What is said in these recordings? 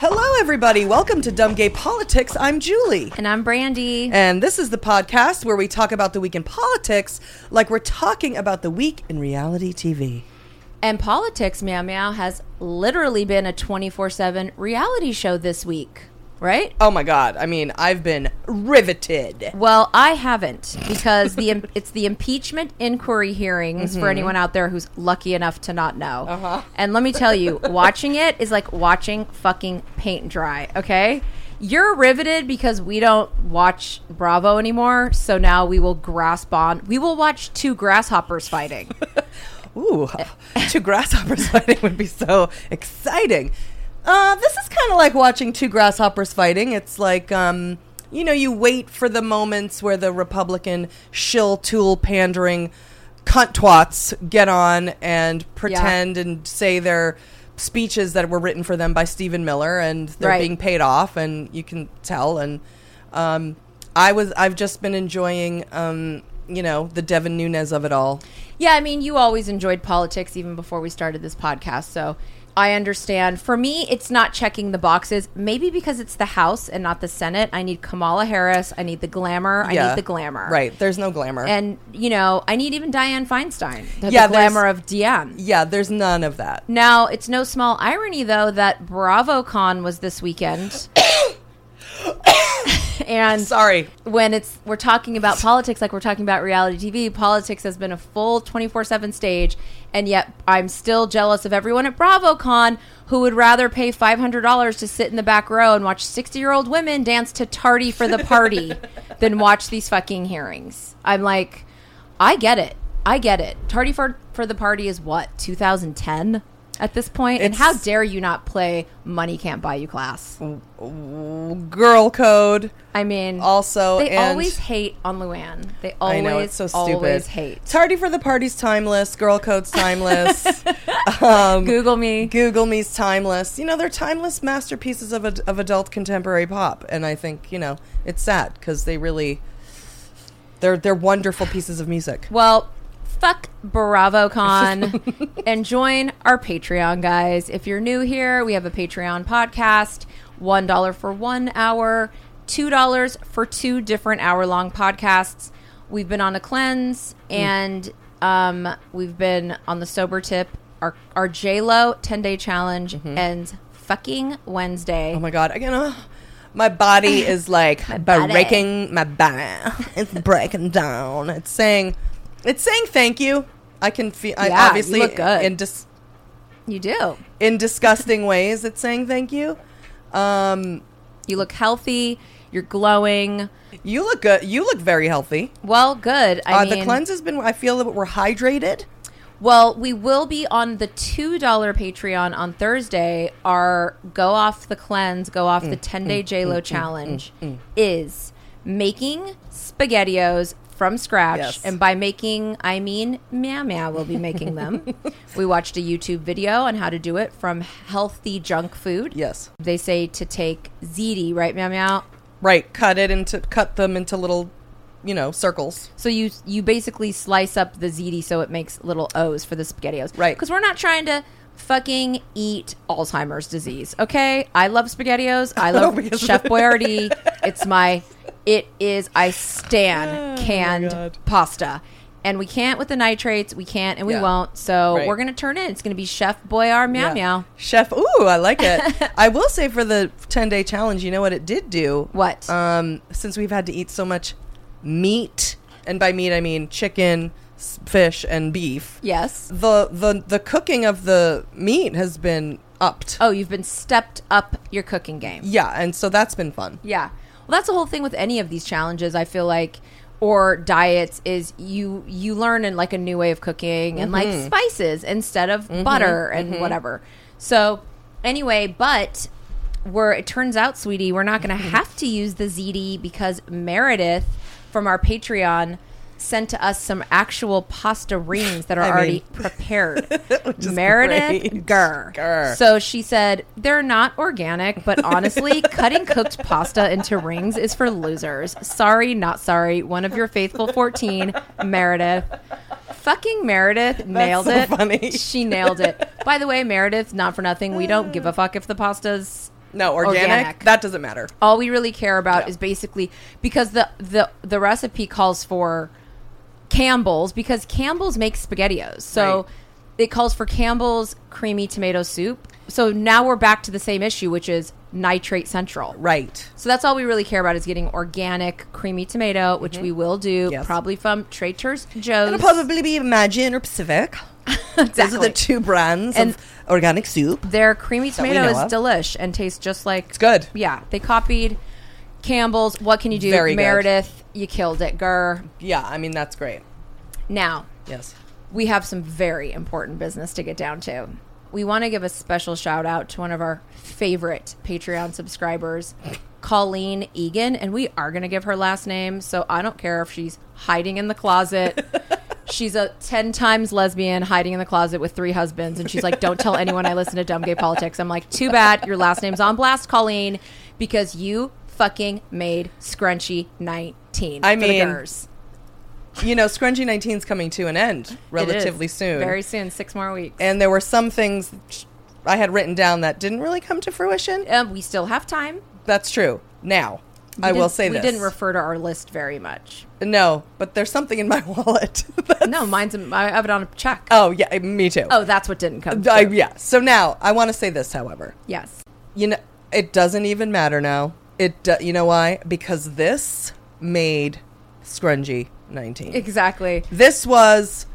Hello, everybody. Welcome to Dumb Gay Politics. I'm Julie. And I'm Brandy. And this is the podcast where we talk about the week in politics like we're talking about the week in reality TV. And politics, Meow Meow, has literally been a 24 7 reality show this week, right? Oh my God. I mean, I've been riveted. Well, I haven't because the im- it's the impeachment inquiry hearings for anyone out there who's lucky enough to not know. Uh-huh. And let me tell you, watching it is like watching fucking paint dry, okay? You're riveted because we don't watch Bravo anymore, so now we will grasp on. We will watch two grasshoppers fighting. Ooh, two grasshoppers fighting would be so exciting. Uh, this is kind of like watching two grasshoppers fighting. It's like, um, you know, you wait for the moments where the Republican shill tool pandering cunt twats get on and pretend and say their speeches that were written for them by Stephen Miller and they're Right. being paid off and you can tell and um, I was I've just been enjoying um, you know the Devin Nunes of it all. Yeah, I mean, you always enjoyed politics even before we started this podcast, so I understand. For me, it's not checking the boxes. Maybe because it's the House and not the Senate. I need Kamala Harris. I need the glamour. I need the glamour. Right, there's no glamour. And, you know, I need even Dianne Feinstein. The, Yeah, the glamour of Diane. Yeah, there's none of that. Now, it's no small irony, though, that BravoCon was this weekend. and Sorry. when it's we're talking about politics like we're talking about reality TV, politics has been a full 24/7 stage and yet I'm still jealous of everyone at BravoCon who would rather pay $500 to sit in the back row and watch 60-year-old women dance to Tardy for the Party than watch these fucking hearings. I'm like I get it. I get it. Tardy for for the Party is what? 2010 at this point? And how dare you not play Money Can't Buy You class? Girl code. I mean, Also, they and- always hate on Luann. They always, I know it's so stupid. always hate. Tardy for the party's timeless. Girl code's timeless. um, Google me. Google me's timeless. You know, they're timeless masterpieces of ad- of adult contemporary pop, and I think you know it's sad because they really they're they're wonderful pieces of music. Well, fuck BravoCon and join our Patreon, guys. If you're new here, we have a Patreon podcast. One dollar for one hour, two dollars for two different hour long podcasts. We've been on a cleanse and um, we've been on the sober tip. Our our J Lo ten day challenge ends fucking Wednesday. Oh my god! Again, uh, my body is like body. breaking. My body, it's breaking down. It's saying, it's saying thank you. I can feel. I Yeah, you obviously look good. in dis- you do. in disgusting ways. It's saying thank you. Um, You look healthy. You're glowing. you look good. You look very healthy. Well, good. I uh, mean, the cleanse has been. I feel that we're hydrated. Well, we will be on the two dollar Patreon on Thursday. Our go off the cleanse, go off the Mm, ten day J Lo challenge is making spaghettios from scratch, Yes. and by making I mean Meow Meow will be making them. we watched a YouTube video on how to do it from healthy junk food. Yes. They say to take ziti, right, Meow Meow? Right. Cut it into. Cut them into little, you know, circles. So you you basically slice up the ziti so it makes little O's for the spaghettios. Right. Because we're not trying to fucking eat Alzheimer's disease. Okay. I love spaghettios. I oh, love because- Chef Boyardee. it's my it is I stand canned Oh pasta. And we can't with the nitrates. We can't and we Yeah. won't. So Right. we're gonna turn in. It's gonna be Chef Boyard Meow Yeah. Meow. Chef. Ooh, I like it. I will say for the ten day challenge, you know what it did do? What? Um, since we've had to eat so much meat and by meat I mean chicken, fish, and beef. Yes. The the the cooking of the meat has been upped. Oh, you've been stepped up your cooking game. Yeah, and so that's been fun. Yeah. Well, that's the whole thing with any of these challenges. I feel like, or diets, is you you learn in like a new way of cooking and like mm-hmm. spices instead of mm-hmm. butter and mm-hmm. whatever. So anyway, but we're it turns out, sweetie, we're not going to have to use the ziti because Meredith from our Patreon sent to us some actual pasta rings that are I already mean- prepared. Meredith. Gurr. So she said, they're not organic, but honestly, cutting cooked pasta into rings is for losers. Sorry, not sorry. One of your faithful 14, Meredith. Fucking Meredith nailed so it. funny. She nailed it. By the way, Meredith, not for nothing, we don't give a fuck if the pasta's No, organic, Organic. that doesn't matter. all we really care about Yeah. is basically because the the the recipe calls for Campbell's because Campbell's makes spaghettios. So Right. it calls for Campbell's creamy tomato soup. So now we're back to the same issue which is nitrate central. Right. So that's all we really care about is getting organic creamy tomato, which we will do Mm-hmm. Yes. probably from Trader Joe's. It'll probably be Imagine or Pacific. Those are the two brands And- of organic soup. Their creamy tomato is of. delish and tastes just like It's good. Yeah, they copied Campbell's. What can you do, Very good. Meredith? You killed it, Gur. Yeah, I mean that's great. Now Yes. we have some very important business to get down to. We want to give a special shout out to one of our favorite Patreon subscribers, Colleen Egan, and we are going to give her last name. So I don't care if she's hiding in the closet. she's a 10 times lesbian hiding in the closet with three husbands. And she's like, don't tell anyone I listen to Dumb Gay Politics. I'm like, too bad. Your last name's on blast, Colleen, because you fucking made Scrunchy 19. I mean, You know, Scrunchy 19 is coming to an end relatively soon. Very soon, six more weeks. and there were some things I had written down that didn't really come to fruition. Um, we still have time. That's true. Now, We I will say we this. didn't refer to our list very much. no, but there's something in my wallet. No, mine's I have it on a check. Oh, yeah, me too. Oh, that's what didn't come. I, yeah. So now I want to say this, however. Yes. You know, it doesn't even matter now. It do, you know why? Because this made Scrunchy 19. Exactly. this was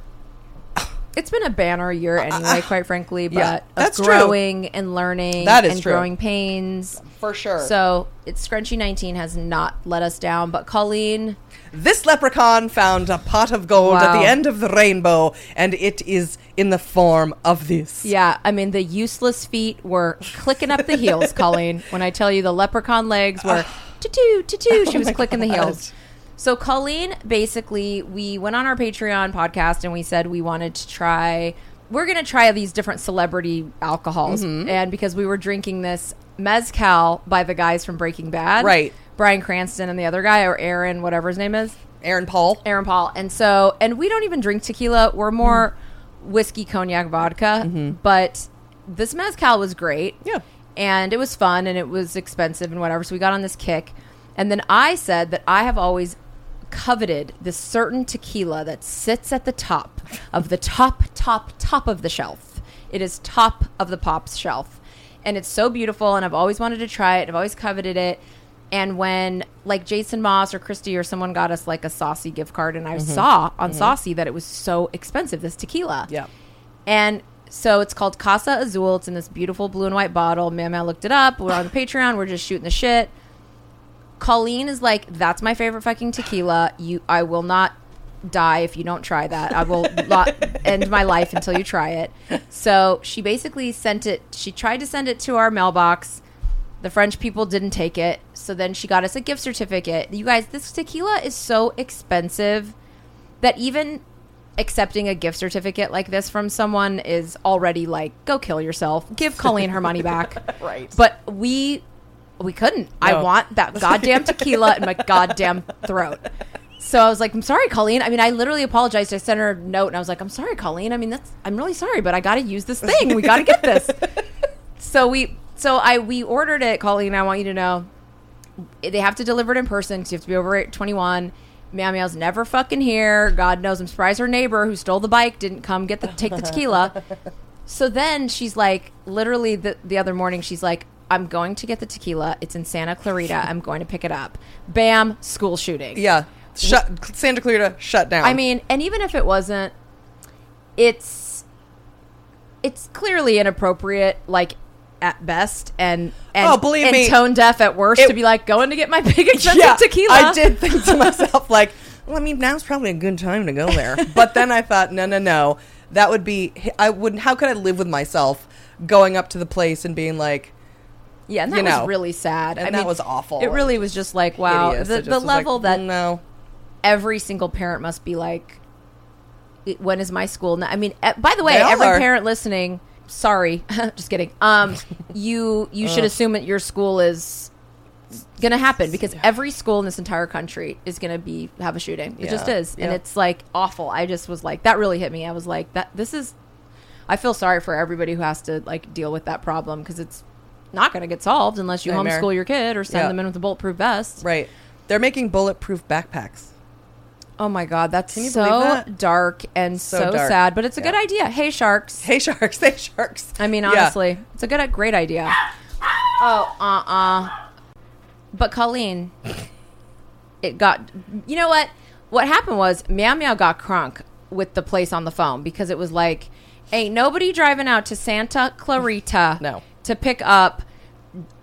It's been a banner year uh, anyway, uh, quite frankly, but yeah, that's true. growing and learning That is and true. growing pains. for sure. So it's Scrunchy 19 has not let us down. But Colleen, this leprechaun found a pot of gold at the end of the rainbow, and it is in the form of this. yeah, I mean, the useless feet were clicking up the heels, Colleen. When I tell you the leprechaun legs were ah. to-too, to-too, she oh was Oh clicking the God. heels. So Colleen, basically, we went on our Patreon podcast and we said we wanted to try. We're going to try these different celebrity alcohols, Mm-hmm. and because we were drinking this mezcal by the guys from Breaking Bad, Right. Bryan Cranston and the other guy, or Aaron, whatever his name is, Aaron Paul. Aaron Paul. And so, and we don't even drink tequila. We're more whiskey, cognac, vodka. But this mezcal was great. Yeah. And it was fun and it was expensive and whatever. So we got on this kick. And then I said that I have always coveted this certain tequila that sits at the top of the top, top, top of the shelf. It is top of the pops shelf. And it's so beautiful. And I've always wanted to try it. I've always coveted it. And when like Jason Moss or Christy or someone got us like a Saucey gift card, and I mm-hmm. saw on mm-hmm. Saucey that it was so expensive, this tequila. Yeah. And so it's called Casa Azul. It's in this beautiful blue and white bottle. Mama looked it up. We're on the Patreon. We're just shooting the shit. Colleen is like, that's my favorite fucking tequila. You, I will not die if you don't try that. I will not end my life until you try it. So she basically sent it. She tried to send it to our mailbox. The French people didn't take it. So then she got us a gift certificate. You guys, this tequila is so expensive that even accepting a gift certificate like this from someone is already like, go kill yourself. Give Colleen her money back. Right. But we we couldn't. I want that goddamn tequila in my goddamn throat. So I was like, I'm sorry, Colleen. I mean, I literally apologized. I sent her a note and I was like, I'm sorry, Colleen. I mean, that's I'm really sorry, but I got to use this thing. We got to get this. so we so I we ordered it, Colleen. I want you to know they have to deliver it in person because you have to be over 21. Meow Meow's never fucking here. God knows I'm surprised her neighbor who stole the bike didn't come get the take the tequila. So then she's like, literally the the other morning, she's like, I'm going to get the tequila. It's in Santa Clarita. I'm going to pick it up. Bam, school shooting. Yeah. shut Santa Clarita shut down. I mean, and even if it wasn't, it's it's clearly inappropriate, like at best, and and, Oh, believe and me. tone deaf at worst It- to be like going to get my big expensive tequila. I did think to myself, like, well, I mean, now's probably a good time to go there. But then I thought, no, no, no. That would be, I wouldn't, how could I live with myself going up to the place and being like, Yeah, and that you know. was really sad. And I that mean, was awful. It really was just like wow, hideous? the, the was like, level that no. every single parent must be like, when is my school? Now? I mean, by the way, every are. parent listening, sorry, just kidding. Um, you you should assume that your school is going to happen because every school in this entire country is going to be have a shooting. It just Yeah. is, and it's like awful. I just was like, that really hit me. I was like, that this is. I feel sorry for everybody who has to like deal with that problem because it's not going to get solved unless you Nightmare. homeschool your kid or send Yeah. them in with a bulletproof vest. Right. They're making bulletproof backpacks. Oh my god, that's Can you so that? dark and so, So dark. sad, but it's a good idea. Hey sharks. Hey, sharks. Hey, sharks. I mean, Yeah. honestly, it's a good, great idea. Oh, uh, uh But Colleen, it got. You know what? What happened was Meow Meow got crunk with the place on the phone because it was like, ain't nobody driving out to Santa Clarita No. To pick up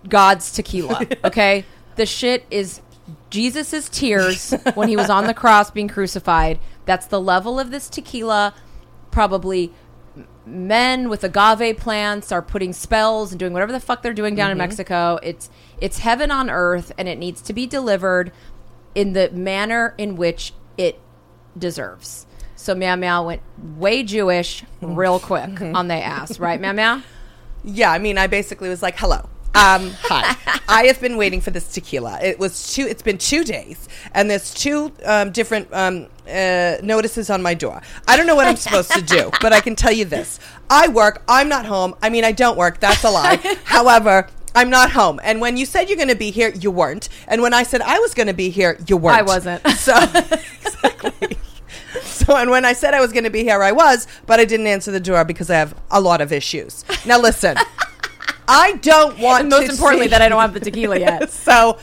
God's tequila. Okay, the shit is Jesus's tears when he was on the cross being crucified. That's the level of this tequila. Probably men with agave plants are putting spells and doing whatever the fuck they're doing down Mm-hmm. in Mexico. It's it's heaven on earth, and it needs to be delivered in the manner in which it deserves. So Meow Meow went way Jewish real quick on the ass, right, Meow Meow? Yeah, I mean, I basically was like, "Hello, um, hi. I have been waiting for this tequila. It was two. It's been two days, and there's two um, different um, uh, notices on my door. I don't know what I'm supposed to do, but I can tell you this: I work. I'm not home. I mean, I don't work. That's a lie. However. I'm not home. And when you said you're going to be here, you weren't. And when I said I was going to be here, you weren't. I wasn't. So, exactly. So, and when I said I was going to be here, I was, but I didn't answer the door because I have a lot of issues. Now, listen, I don't want And most importantly, see- that I don't have the tequila yet. so,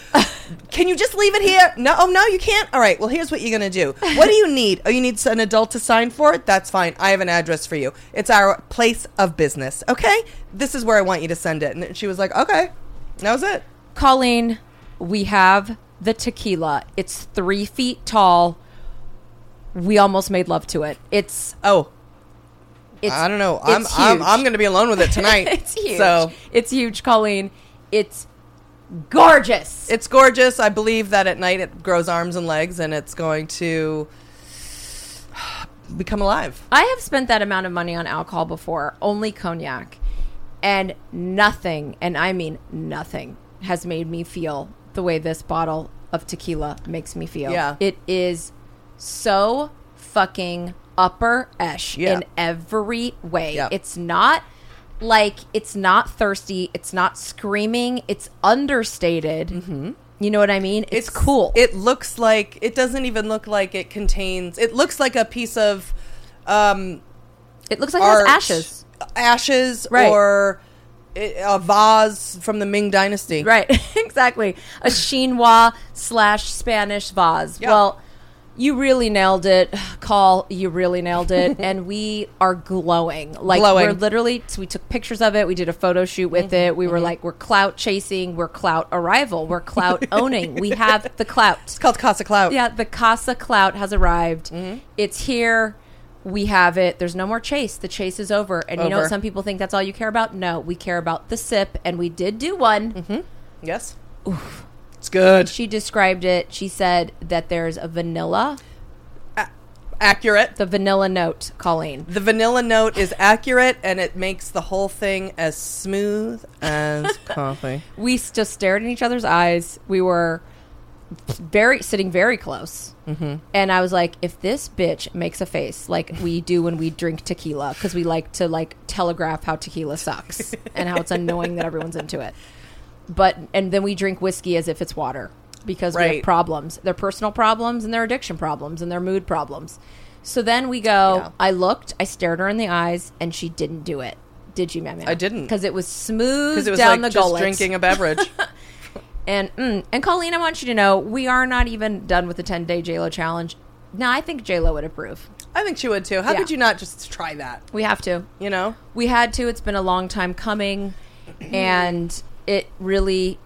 can you just leave it here? No, oh no, you can't. All right. Well, here's what you're gonna do. What do you need? Oh, you need an adult to sign for it. That's fine. I have an address for you. It's our place of business. Okay. This is where I want you to send it. And she was like, okay. That was it. Colleen, we have the tequila. It's three feet tall. We almost made love to it. It's Oh, it's I don't know. I'm I'm. I'm gonna be alone with it tonight. it's huge. So it's huge, Colleen. It's gorgeous. it's gorgeous. I believe that at night it grows arms and legs, and it's going to become alive. I have spent that amount of money on alcohol before, only cognac, and nothing, and I mean nothing, has made me feel the way this bottle of tequila makes me feel. Yeah. It is so fucking upper esh Yeah. in every way. Yeah. It's not like it's not thirsty, it's not screaming, it's understated. Mm-hmm. You know what I mean? It's, cool. It looks like it doesn't even look like it contains. It looks like a piece of um, it looks like art, it has ashes. ashes, Right. or i- a vase from the Ming Dynasty. Right, exactly. A chinois slash Spanish vase. Yeah. Well, you really nailed it, Call. You really nailed it, and we are glowing. Like Glowing. we're literally. So we took pictures of it. We did a photo shoot with it. We were like, we're clout chasing. We're clout arrival. We're clout owning. We have the clout. It's called Casa Clout. Yeah, the Casa Clout has arrived. Mm-hmm. It's here. We have it. There's no more chase. The chase is over. And you know what some people think that's all you care about? No, we care about the sip, and we did do one. Mm-hmm. Yes. It's good. She described it. She said that there's a vanilla, Accurate. the vanilla note, Colleen. The vanilla note is accurate, and it makes the whole thing as smooth as coffee. We s- just stared in each other's eyes. We were very sitting very close, mm-hmm. and I was like, "If this bitch makes a face like we do when we drink tequila, because we like to like telegraph how tequila sucks and how it's annoying that everyone's into it." But and then we drink whiskey as if it's water because we have problems. They're personal problems and their addiction problems and their mood problems. So then we go. Yeah. I looked. I stared her in the eyes, and she didn't do it. Did you, Mammy? I didn't. because it was smooth Because it was down like the just gullet. drinking a beverage. And mm, and Colleen, I want you to know we are not even done with the 10 day JLo challenge. No, I think JLo would approve. I think she would too. How Yeah. could you not just try that? We have to. You know? We had to. It's been a long time coming, and it really,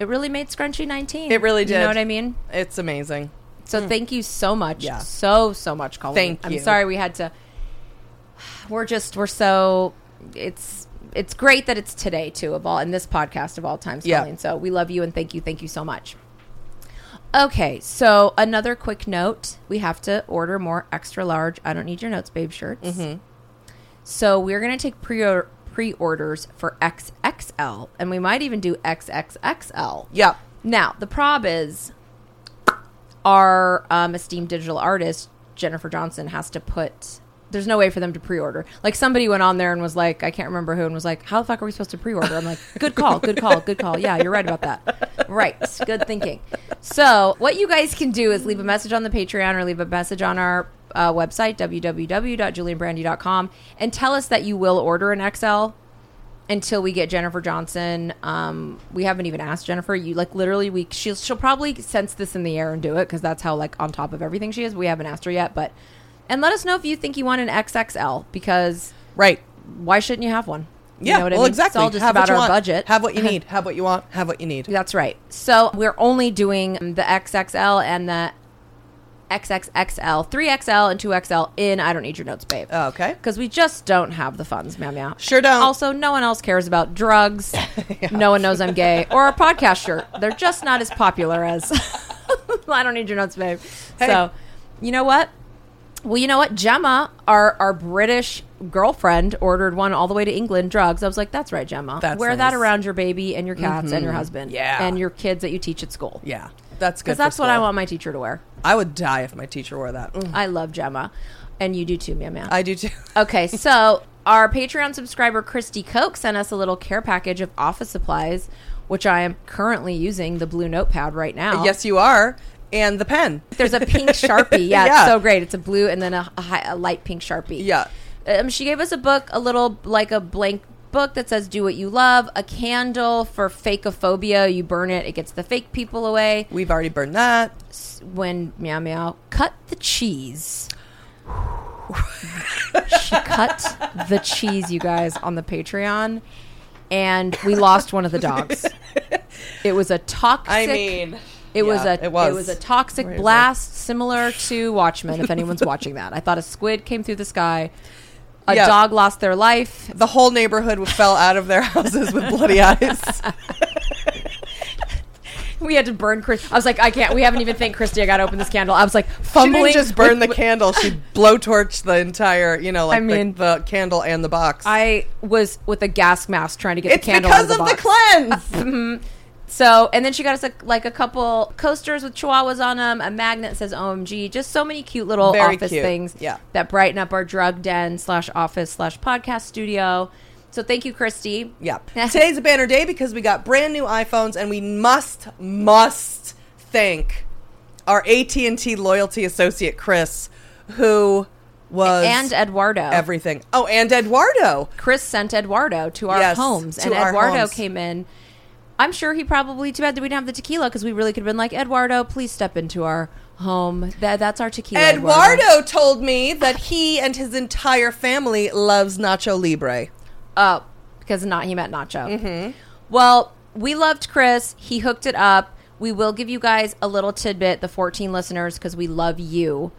it really made Scrunchy 19. It really did. You know what I mean? It's amazing. So thank you so much. Yeah. So so much, Colleen. Thank you. I'm sorry we had to. We're just we're so it's it's great that it's today too of all in this podcast of all times, Yeah. Colleen. So we love you and thank you, thank you so much. Okay, so another quick note: we have to order more extra large. I don't need your notes, babe shirts. Mm-hmm. So we're gonna take pre pre orders for XXL, and we might even do XXXL. Yep. Now, the prob is our um, esteemed digital artist, Jennifer Johnson, has to put. There's no way for them to pre order. Like, somebody went on there and was like, I can't remember who, and was like, How the fuck are we supposed to pre order? I'm like, Good call, good call, good call. Yeah, you're right about that. Right. Good thinking. So, what you guys can do is leave a message on the Patreon or leave a message on our uh, website, www.julianbrandy.com, and tell us that you will order an XL until we get Jennifer Johnson. Um, we haven't even asked Jennifer. You like literally we she'll she'll probably sense this in the air and do it because that's how like on top of everything she is. We haven't asked her yet, but and let us know if you think you want an XXL because Right. why shouldn't you have one? You Yeah. know what I well, mean? exactly. It's all just have about our want. budget. Have what you need. Have what you want. Have what you need. That's right. So we're only doing the XXL and the XXXL, 3XL and 2XL in I Don't Need Your Notes, babe. Oh, okay. Because we just don't have the funds, meow meow. Sure don't. Also, no one else cares about drugs. No one knows I'm gay or a podcast shirt. They're just not as popular as I don't need your notes, babe. Hey. So, you know what? Well, you know what? Gemma, our our British girlfriend, ordered one all the way to England. Drugs. I was like, "That's right, Gemma. That's Wear that nice. Mm-hmm. around your baby and your cats and your husband, Yeah. and your kids that you teach at school. Yeah. That's good. because that's for what I want my teacher to wear. I would die if my teacher wore that. Mm. I love Gemma, and you do too, meow meow. I do too. Okay, so our Patreon subscriber Christy Koch sent us a little care package of office supplies, which I am currently using the blue notepad right now. Yes, you are. And the pen. there's a pink sharpie. Yeah, Yeah. it's so great. It's a blue and then a, a, hi- a light pink sharpie. Yeah. Um, she gave us a book, a little like a blank book that says "Do what you love," a candle for fakeophobia. You burn it, it gets the fake people away. We've already burned that. When meow meow cut the cheese. she cut the cheese, you guys, on the Patreon, and we lost one of the dogs. It was a toxic. I mean, It was a it was. was a toxic blast similar to Watchmen. If anyone's watching that, I thought a squid came through the sky. A Yeah. dog lost their life. the whole neighborhood fell out of their houses with bloody eyes. We had to burn Chris. I was like, I can't. We haven't even thanked Christy. I got to open this candle. I was like She fumbling. didn't just burn the candle; she blowtorched the entire, you know, like I mean- the, the candle and the box. I was with a gas mask trying to get it's the candle It's because out of of the, the box. cleanse. Mm-hmm. So, and then she got us a, like a couple coasters with chihuahuas on them, a magnet that says OMG, just so many cute little Very office cute. things Yeah. that brighten up our drug den slash office slash podcast studio. So thank you, Christy. Yeah. Today's a banner day because we got brand new iPhones and we must must thank our AT&T loyalty associate Chris who was And Eduardo. everything. Oh, and Eduardo. Chris sent Eduardo to our Yes, homes, to and our Eduardo homes. came in. I'm sure he probably too bad that we didn't have the tequila because we really could have been like Eduardo, please step into our home. That that's our tequila. Eduardo told me that he and his entire family loves Nacho Libre. Oh, because not he met Nacho. Mm-hmm. Well, we loved Chris. He hooked it up. We will give you guys a little tidbit, the 14 listeners, because we love you.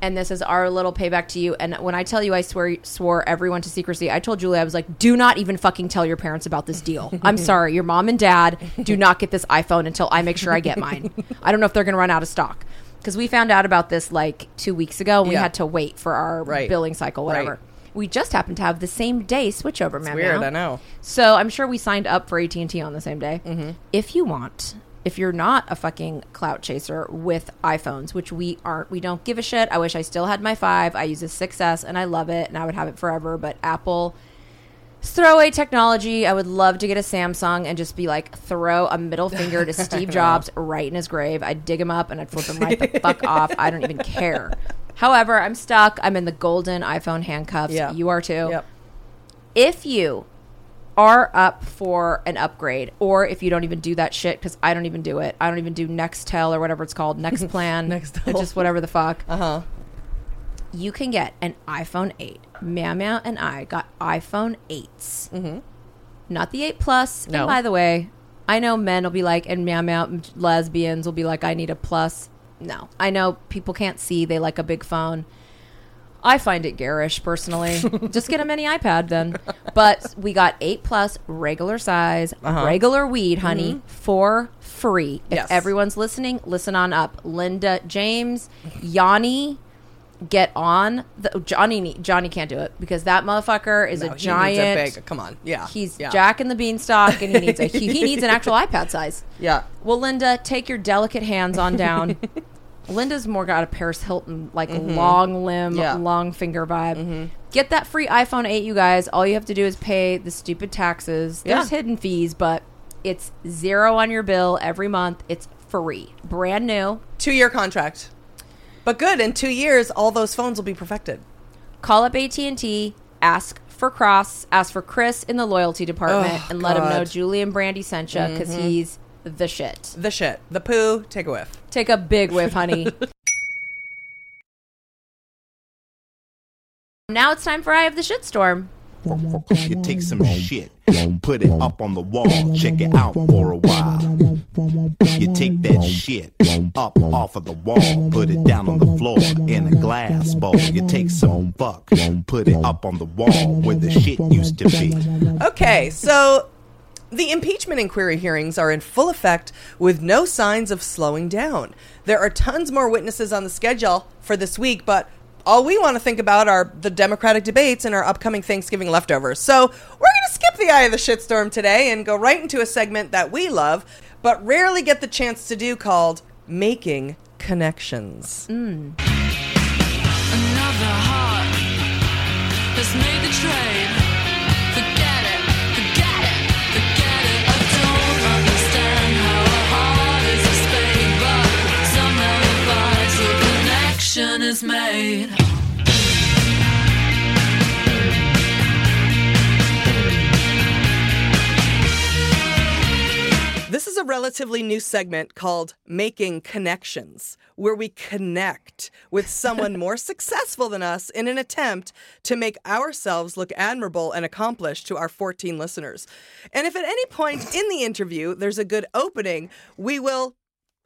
And this is our little payback to you. And when I tell you, I swear swore everyone to secrecy. I told Julie, I was like, "Do not even fucking tell your parents about this deal." I'm sorry, your mom and dad do not get this iPhone until I make sure I get mine. I don't know if they're going to run out of stock because we found out about this like two weeks ago, and we Yeah. had to wait for our Right. billing cycle, whatever. Right. We just happened to have the same day switchover, man. Weird, I know. So I'm sure we signed up for AT and T on the same day. Mm-hmm. If you want, if you're not a fucking clout chaser with iPhones, which we aren't, we don't give a shit. I wish I still had my five. I use a 6S and I love it, and I would have it forever. But Apple. Throwaway technology. I would love to get a Samsung and just be like, throw a middle finger to Steve Jobs right in his grave. I'd dig him up and I'd flip him right the fuck off. I don't even care. However, I'm stuck. I'm in the golden iPhone handcuffs. Yeah. You are too Yep. if you are up for an upgrade, or if you don't even do that shit, because I don't even do it. I don't even do Nextel or whatever it's called, Next Plan, Nextel. just whatever the fuck. Uh huh. You can get an iPhone 8. Meow Meow and I got iPhone 8s. Mm-hmm. Not the 8 Plus. No. And by the way, I know men will be like, and Meow Meow lesbians will be like, I need a Plus. No. I know people can't see. They like a big phone. I find it garish personally. Just get a mini iPad then. But we got 8 Plus regular size, uh-huh. regular weed, honey, mm-hmm. for free. If Yes. everyone's listening, listen on up. Linda James, Yanni, get on the Johnny Johnny can't do it because that motherfucker is No, a he needs giant big. Come on. Yeah. he's yeah. Jack in the Beanstalk and he needs a he, he needs an actual iPad size. Yeah. Well, Linda, take your delicate hands on down. Linda's more got a Paris Hilton like long limb, Mm-hmm. Yeah. Mm-hmm. long finger vibe. Get that free iPhone 8, you guys. All you have to do is pay the stupid taxes. There's Yeah. hidden fees, but it's zero on your bill every month. It's free, brand new. Two year contract. But good. In two years, all those phones will be perfected. call up AT&T, ask for Cross, ask for Chris in the loyalty department, Oh, and let him know. Mm-hmm. Julie and Brandy sent you because he's the shit. The shit. The poo. Take a whiff. Take a big whiff, honey. now it's time for Eye of the Shitstorm. You take some shit, put it up on the wall, check it out for a while. You take that shit up off of the wall, put it down on the floor in a glass bowl. You take some fuck, put it up on the wall where the shit used to be. Okay, so the impeachment inquiry hearings are in full effect with no signs of slowing down. There are tons more witnesses on the schedule for this week, but all we want to think about are the Democratic debates and our upcoming Thanksgiving leftovers. So we're going to skip the eye of the shitstorm today and go right into a segment that we love, but rarely get the chance to do called Making Connections. Another is made. This is a relatively new segment called Making Connections, where we connect with someone more successful than us in an attempt to make ourselves look admirable and accomplished to our 14 listeners. And if at any point in the interview there's a good opening, we will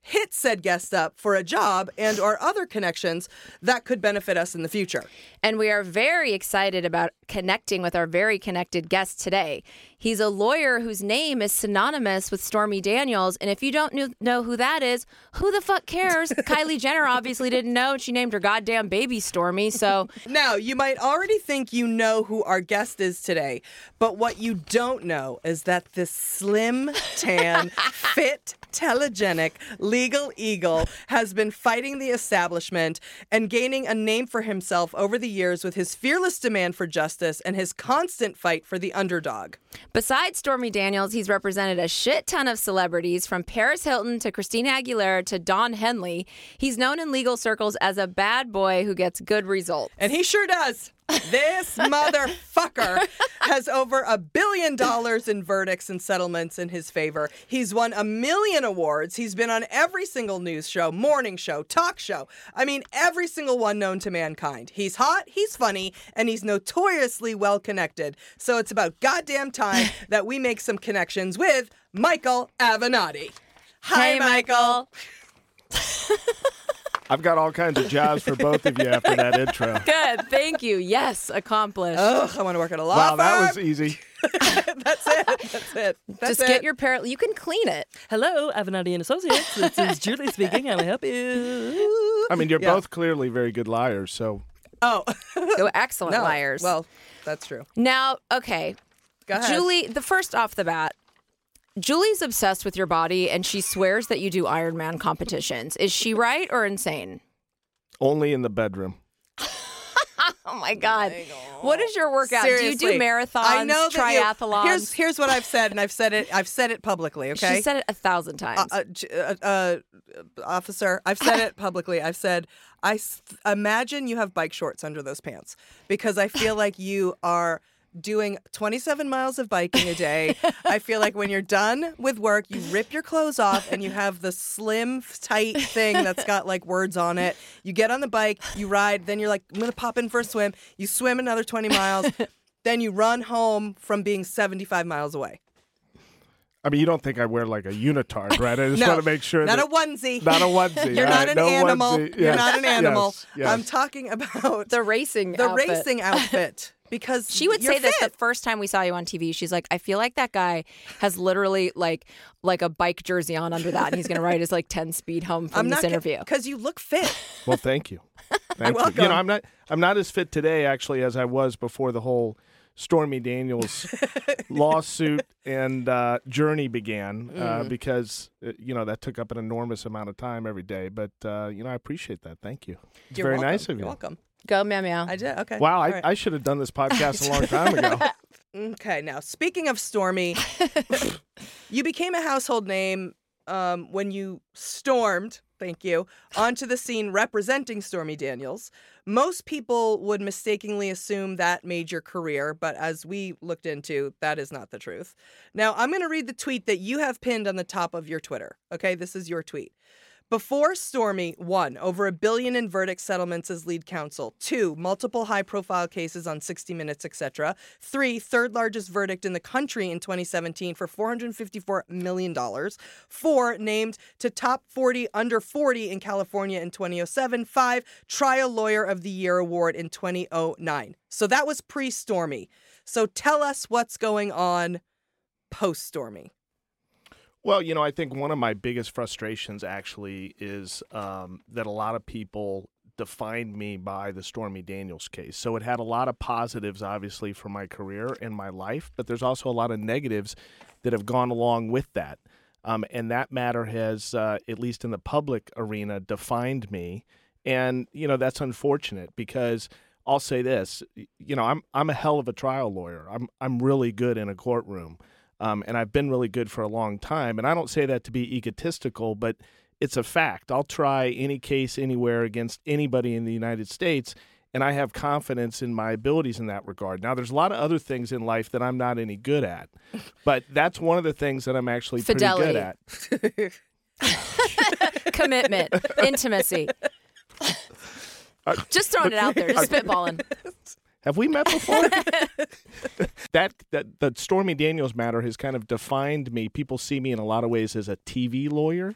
hit said guest up for a job and or other connections that could benefit us in the future. And we are very excited about connecting with our very connected guest today. He's a lawyer whose name is synonymous with Stormy Daniels. And if you don't knew, know who that is, who the fuck cares? Kylie Jenner obviously didn't know. She named her goddamn baby Stormy. So Now, you might already think you know who our guest is today, but what you don't know is that this slim, tan, fit, telegenic, legal eagle has been fighting the establishment and gaining a name for himself over the years with his fearless demand for justice and his constant fight for the underdog. Besides Stormy Daniels, he's represented a shit ton of celebrities from Paris Hilton to Christina Aguilera to Don Henley. He's known in legal circles as a bad boy who gets good results. And he sure does. This motherfucker has over a billion dollars in verdicts and settlements in his favor. He's won a million awards. He's been on every single news show, morning show, talk show. I mean, every single one known to mankind. He's hot, he's funny, and he's notoriously well connected. So it's about goddamn time that we make some connections with Michael Avenatti. Hi, Hey, Michael. I've got all kinds of jobs for both of you after that intro. Good. Thank you. Yes, accomplished. Ugh, I want to work at a law Wow, firm. that was easy. That's it. That's it. That's Just it. get your parrot. You can clean it. Hello, Avenatti and Associates. This is Julie speaking. How may I help you? I mean, you're Yeah. both clearly very good liars, so Oh, Oh, excellent no. liars. Well, that's true. now, okay, Go ahead. Julie. The first off the bat, Julie's obsessed with your body, and she swears that you do Ironman competitions. Is she right or insane? only in the bedroom. Oh my god! What is your workout? Do you do marathons, I know that you- triathlons? here's here's what I've said, and I've said it. I've said it publicly. Okay. She said it a thousand times. uh, uh, uh, uh, officer, I've said it publicly. I've said, I s- imagine you have bike shorts under those pants because I feel like you are doing 27 miles of biking a day. I feel like when you're done with work, you rip your clothes off and you have the slim, tight thing that's got like words on it. You get on the bike, you ride, then you're like, I'm going to pop in for a swim. You swim another 20 miles, then you run home from being 75 miles away. I mean, you don't think I wear like a unitard, right? I just No, want to make sure not that a onesie. not a onesie. You're not right? an No animal. onesie. You're not an animal. yes, yes. I'm talking about The racing the outfit. racing outfit because She would you're say this the first time we saw you on TV. She's like, I feel like that guy has literally like like a bike jersey on under that, and he's gonna ride his like ten speed home from I'm this not interview. because you look fit. Well, thank you. Thank you. welcome. You know, I'm not I'm not as fit today actually as I was before the whole Stormy Daniels lawsuit and uh, journey began Mm. uh, because uh, you know that took up an enormous amount of time every day. But uh, you know, I appreciate that. Thank you. It's You're very welcome. nice of you. You're welcome. Go meow meow. I did. Okay. Wow, I, All right. I should have done this podcast a long time ago. Okay, now speaking of Stormy, you became a household name um, when you stormed, thank you, onto the scene representing Stormy Daniels. Most people would mistakenly assume that made your career, but as we looked into, that is not the truth. Now, I'm going to read the tweet that you have pinned on the top of your Twitter. Okay, this is your tweet. Before Stormy, one, over a billion in verdict settlements as lead counsel. Two, multiple high profile cases on 60 Minutes, etc. Three, third largest verdict in the country in 2017 for $454 million. Four, named to top 40 under 40 in California in 2007. Five, Trial Lawyer of the Year award in 2009. So that was pre Stormy. So tell us what's going on post Stormy. Well, you know, I think one of my biggest frustrations actually is um, that a lot of people defined me by the Stormy Daniels case. So it had a lot of positives, obviously, for my career and my life, but there's also a lot of negatives that have gone along with that. Um, and that matter has, uh, at least in the public arena, defined me. And, you know, that's unfortunate because I'll say this, you know, I'm, I'm a hell of a trial lawyer. I'm, I'm really good in a courtroom. Um, and I've been really good for a long time. And I don't say that to be egotistical, but it's a fact. I'll try any case anywhere against anybody in the United States, and I have confidence in my abilities in that regard. Now, there's a lot of other things in life that I'm not any good at, but that's one of the things that I'm actually Fidelity. pretty good at. Commitment, intimacy. Just throwing it out there, just spitballing. Have we met before? that that the Stormy Daniels matter has kind of defined me. People see me in a lot of ways as a TV lawyer,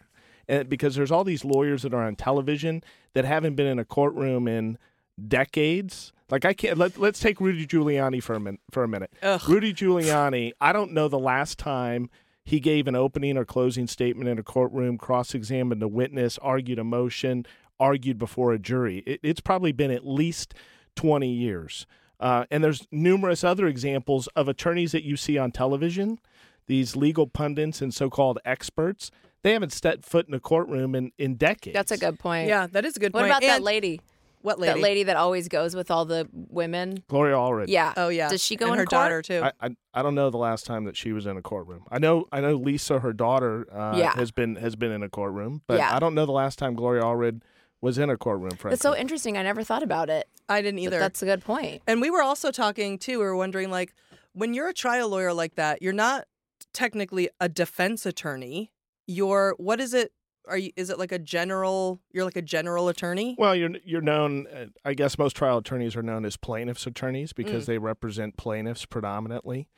and because there's all these lawyers that are on television that haven't been in a courtroom in decades. Like I can't. Let, let's take Rudy Giuliani for a minute. For a minute, Rudy Giuliani. I don't know the last time he gave an opening or closing statement in a courtroom, cross-examined a witness, argued a motion, argued before a jury. It, it's probably been at least 20 years. Uh, and there's numerous other examples of attorneys that you see on television, these legal pundits and so-called experts. They haven't stepped foot in a courtroom in, in decades. That's a good point. Yeah, that is a good What point. What about that lady? What lady? That lady that always goes with all the women. Gloria Allred. Yeah. Oh yeah. Does she go and in her court? daughter too. I, I I don't know the last time that she was in a courtroom. I know I know Lisa, her daughter, uh, Yeah. has been has been in a courtroom, but Yeah. I don't know the last time Gloria Allred was in a courtroom. Frankly, That's so interesting. I never thought about it. I didn't either. That's a good point. And we were also talking too. We were wondering, like, when you're a trial lawyer like that, you're not technically a defense attorney. You're what is it? Are you? Is it like a general? You're like a general attorney. Well, you're you're known. Uh, I guess most trial attorneys are known as plaintiffs' attorneys because Mm. they represent plaintiffs predominantly.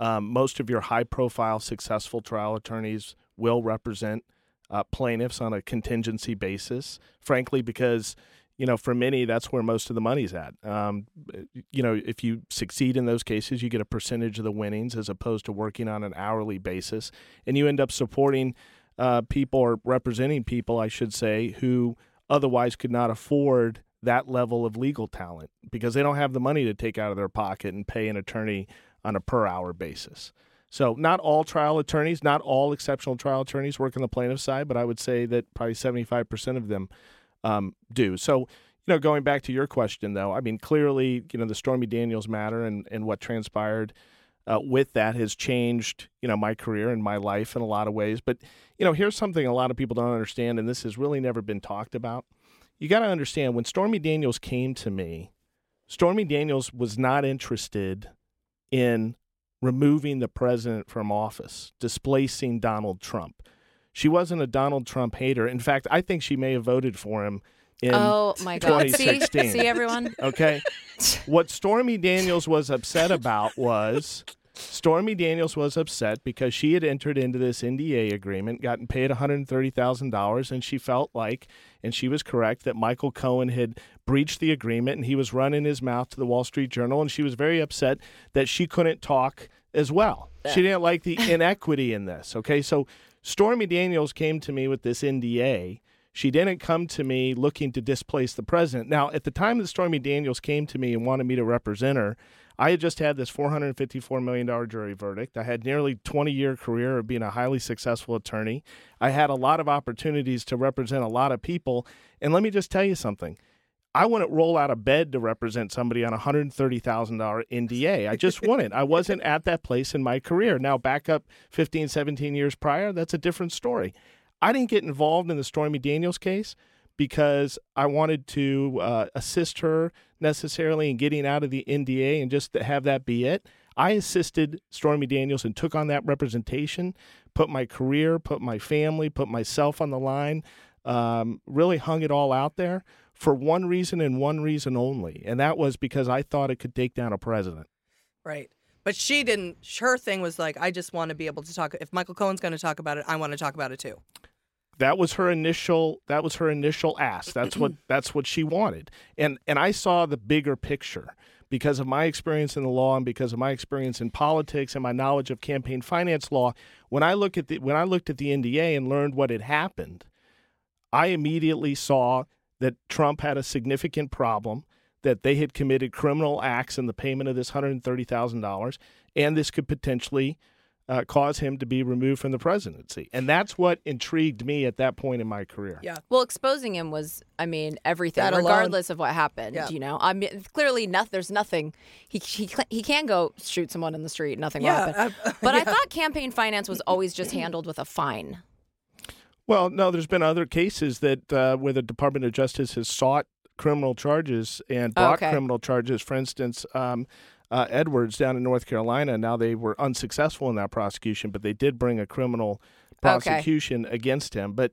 Um, most of your high-profile, successful trial attorneys will represent uh, plaintiffs on a contingency basis. Frankly, because you know, for many, that's where most of the money's at. Um, you know, if you succeed in those cases, you get a percentage of the winnings as opposed to working on an hourly basis, and you end up supporting uh, people or representing people, I should say, who otherwise could not afford that level of legal talent because they don't have the money to take out of their pocket and pay an attorney on a per hour basis. So, not all trial attorneys, not all exceptional trial attorneys work on the plaintiff side, but I would say that probably 75% of them um, do. So, you know, going back to your question, though, I mean, clearly, you know, the Stormy Daniels matter and, and what transpired uh, with that has changed, you know, my career and my life in a lot of ways. But, you know, here's something a lot of people don't understand, and this has really never been talked about. You got to understand when Stormy Daniels came to me, Stormy Daniels was not interested in removing the president from office, displacing Donald Trump. She wasn't a Donald Trump hater. In fact, I think she may have voted for him in oh my god! See, 2016. see everyone. Okay. what Stormy Daniels was upset about was Stormy Daniels was upset because she had entered into this NDA agreement, gotten paid $130,000, and she felt like, and she was correct, that Michael Cohen had breached the agreement and he was running his mouth to the Wall Street Journal, and she was very upset that she couldn't talk as well. She didn't like the inequity in this. Okay. So Stormy Daniels came to me with this NDA. She didn't come to me looking to displace the president. Now, at the time that Stormy Daniels came to me and wanted me to represent her, I had just had this $454 million jury verdict. I had nearly 20 year career of being a highly successful attorney. I had a lot of opportunities to represent a lot of people. And let me just tell you something. I wouldn't roll out of bed to represent somebody on a $130,000 NDA. I just wouldn't. I wasn't at that place in my career. Now, back up 15, 17 years prior, that's a different story. I didn't get involved in the Stormy Daniels case because I wanted to uh, assist her necessarily in getting out of the NDA and just have that be it. I assisted Stormy Daniels and took on that representation, put my career, put my family, put myself on the line, um, really hung it all out there for one reason and one reason only. And that was because I thought it could take down a president. Right. But she didn't. Her thing was like, I just want to be able to talk. If Michael Cohen's going to talk about it, I want to talk about it too. That was her initial that was her initial ask. That's what that's what she wanted. And and i saw the bigger picture because of my experience in the law and because of my experience in politics and my knowledge of campaign finance law. When i look at the when i looked at the nda and learned what had happened i immediately saw that trump had a significant problem that they had committed criminal acts in the payment of this $130000 and this could potentially uh, cause him to be removed from the presidency. And that's what intrigued me at that point in my career. Yeah. Well, exposing him was, I mean, everything, That alone. regardless of what happened. Yeah. You know, I mean, clearly, not, there's nothing. He he he can go shoot someone in the street. Nothing will Yeah, happen. uh, but I thought campaign finance was always just handled with a fine. Well, no, there's been other cases that uh, where the Department of Justice has sought criminal charges and brought Okay. criminal charges. For instance, um, uh, Edwards down in North Carolina. Now they were unsuccessful in that prosecution, but they did bring a criminal prosecution against him. But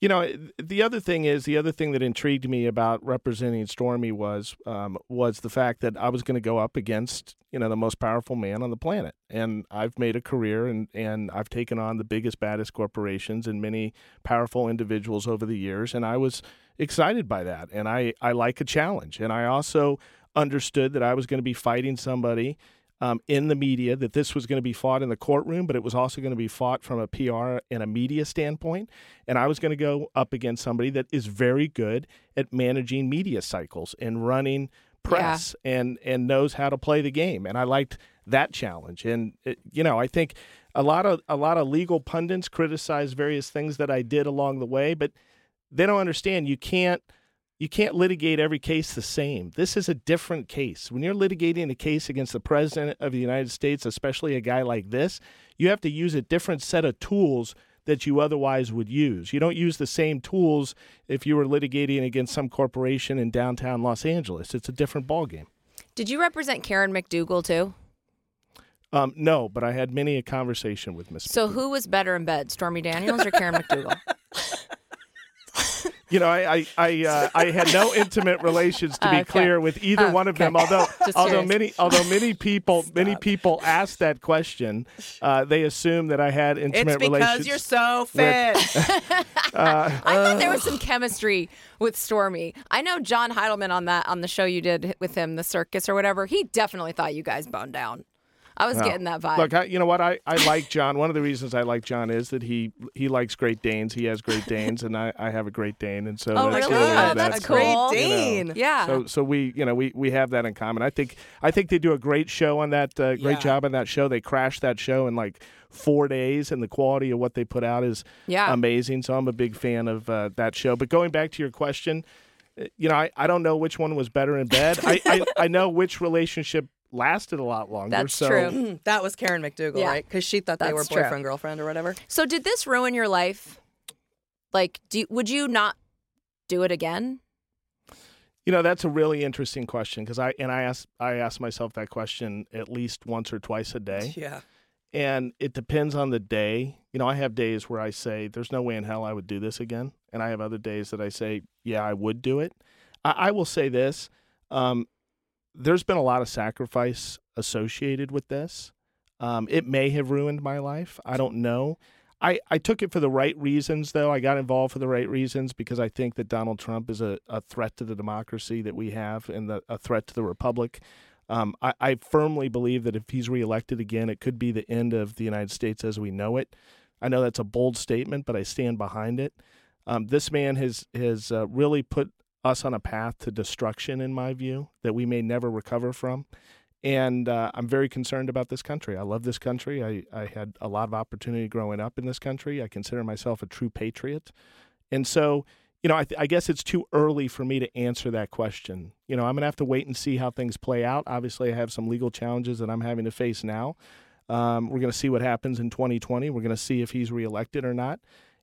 you know, the other thing is the other thing that intrigued me about representing Stormy was um, was the fact that I was going to go up against you know the most powerful man on the planet, and I've made a career and and I've taken on the biggest, baddest corporations and many powerful individuals over the years, and I was excited by that, and I I like a challenge, and I also understood that I was going to be fighting somebody um, in the media, that this was going to be fought in the courtroom, but it was also going to be fought from a PR and a media standpoint. And I was going to go up against somebody that is very good at managing media cycles and running press and and knows how to play the game. And I liked that challenge. And it, you know, I think a lot of a lot of legal pundits criticize various things that I did along the way, but they don't understand you can't you can't litigate every case the same. This is a different case. When you're litigating a case against the president of the United States, especially a guy like this, you have to use a different set of tools that you otherwise would use. You don't use the same tools if you were litigating against some corporation in downtown Los Angeles. It's a different ballgame. Did you represent Karen McDougal too? Um, no, but I had many a conversation with Miss. So who was better in bed, Stormy Daniels or Karen McDougal? You know, I I I, uh, I had no intimate relations to be Okay. clear with either one of them. Although Just although curious. many although many people many people ask that question, uh, they assume that I had intimate relations. It's because you're so fit. I thought there was some chemistry with Stormy. I know John Heilemann on that on the show you did with him, the circus or whatever. He definitely thought you guys boned down. I was getting that vibe. Look, I, you know what? I, I like John. One of the reasons I like John is that he he likes Great Danes. He has Great Danes, and I, I have a Great Dane, and so Oh, that's really? really Oh, that's that's a great cool. you know, Dane. yeah. So so we you know we we have that in common. I think I think they do a great show on that uh, great Yeah. job on that show. They crashed that show in like four days, and the quality of what they put out is Yeah. amazing. So I'm a big fan of uh, that show. But going back to your question, uh, you know I, I don't know which one was better in bed. I, I I know which relationship lasted a lot longer. That's so, true. that was Karen McDougal, Yeah. right? Because she thought they were That's true. boyfriend girlfriend or whatever. So did this ruin your life? Like, do would you not do it again? You know, that's a really interesting question because I and I ask I ask myself that question at least once or twice a day. Yeah. And it depends on the day. You know, I have days where I say, there's no way in hell I would do this again. And I have other days that I say, yeah, I would do it. I, I will say this um, there's been a lot of sacrifice associated with this. Um, it may have ruined my life. I don't know. I, I took it for the right reasons, though. I got involved for the right reasons because I think that Donald Trump is a, a threat to the democracy that we have and the, a threat to the republic. Um, I, I firmly believe that if he's reelected again, it could be the end of the United States as we know it. I know that's a bold statement, but I stand behind it. Um, this man has has uh, really put us on a path to destruction, in my view, that we may never recover from. And uh, I'm very concerned about this country. I love this country. I, I had a lot of opportunity growing up in this country. I consider myself a true patriot. And so, you know, I, th- I guess it's too early for me to answer that question. You know, I'm going to have to wait and see how things play out. Obviously, I have some legal challenges that I'm having to face now. Um, we're going to see what happens in 2020. We're going to see if he's reelected or not.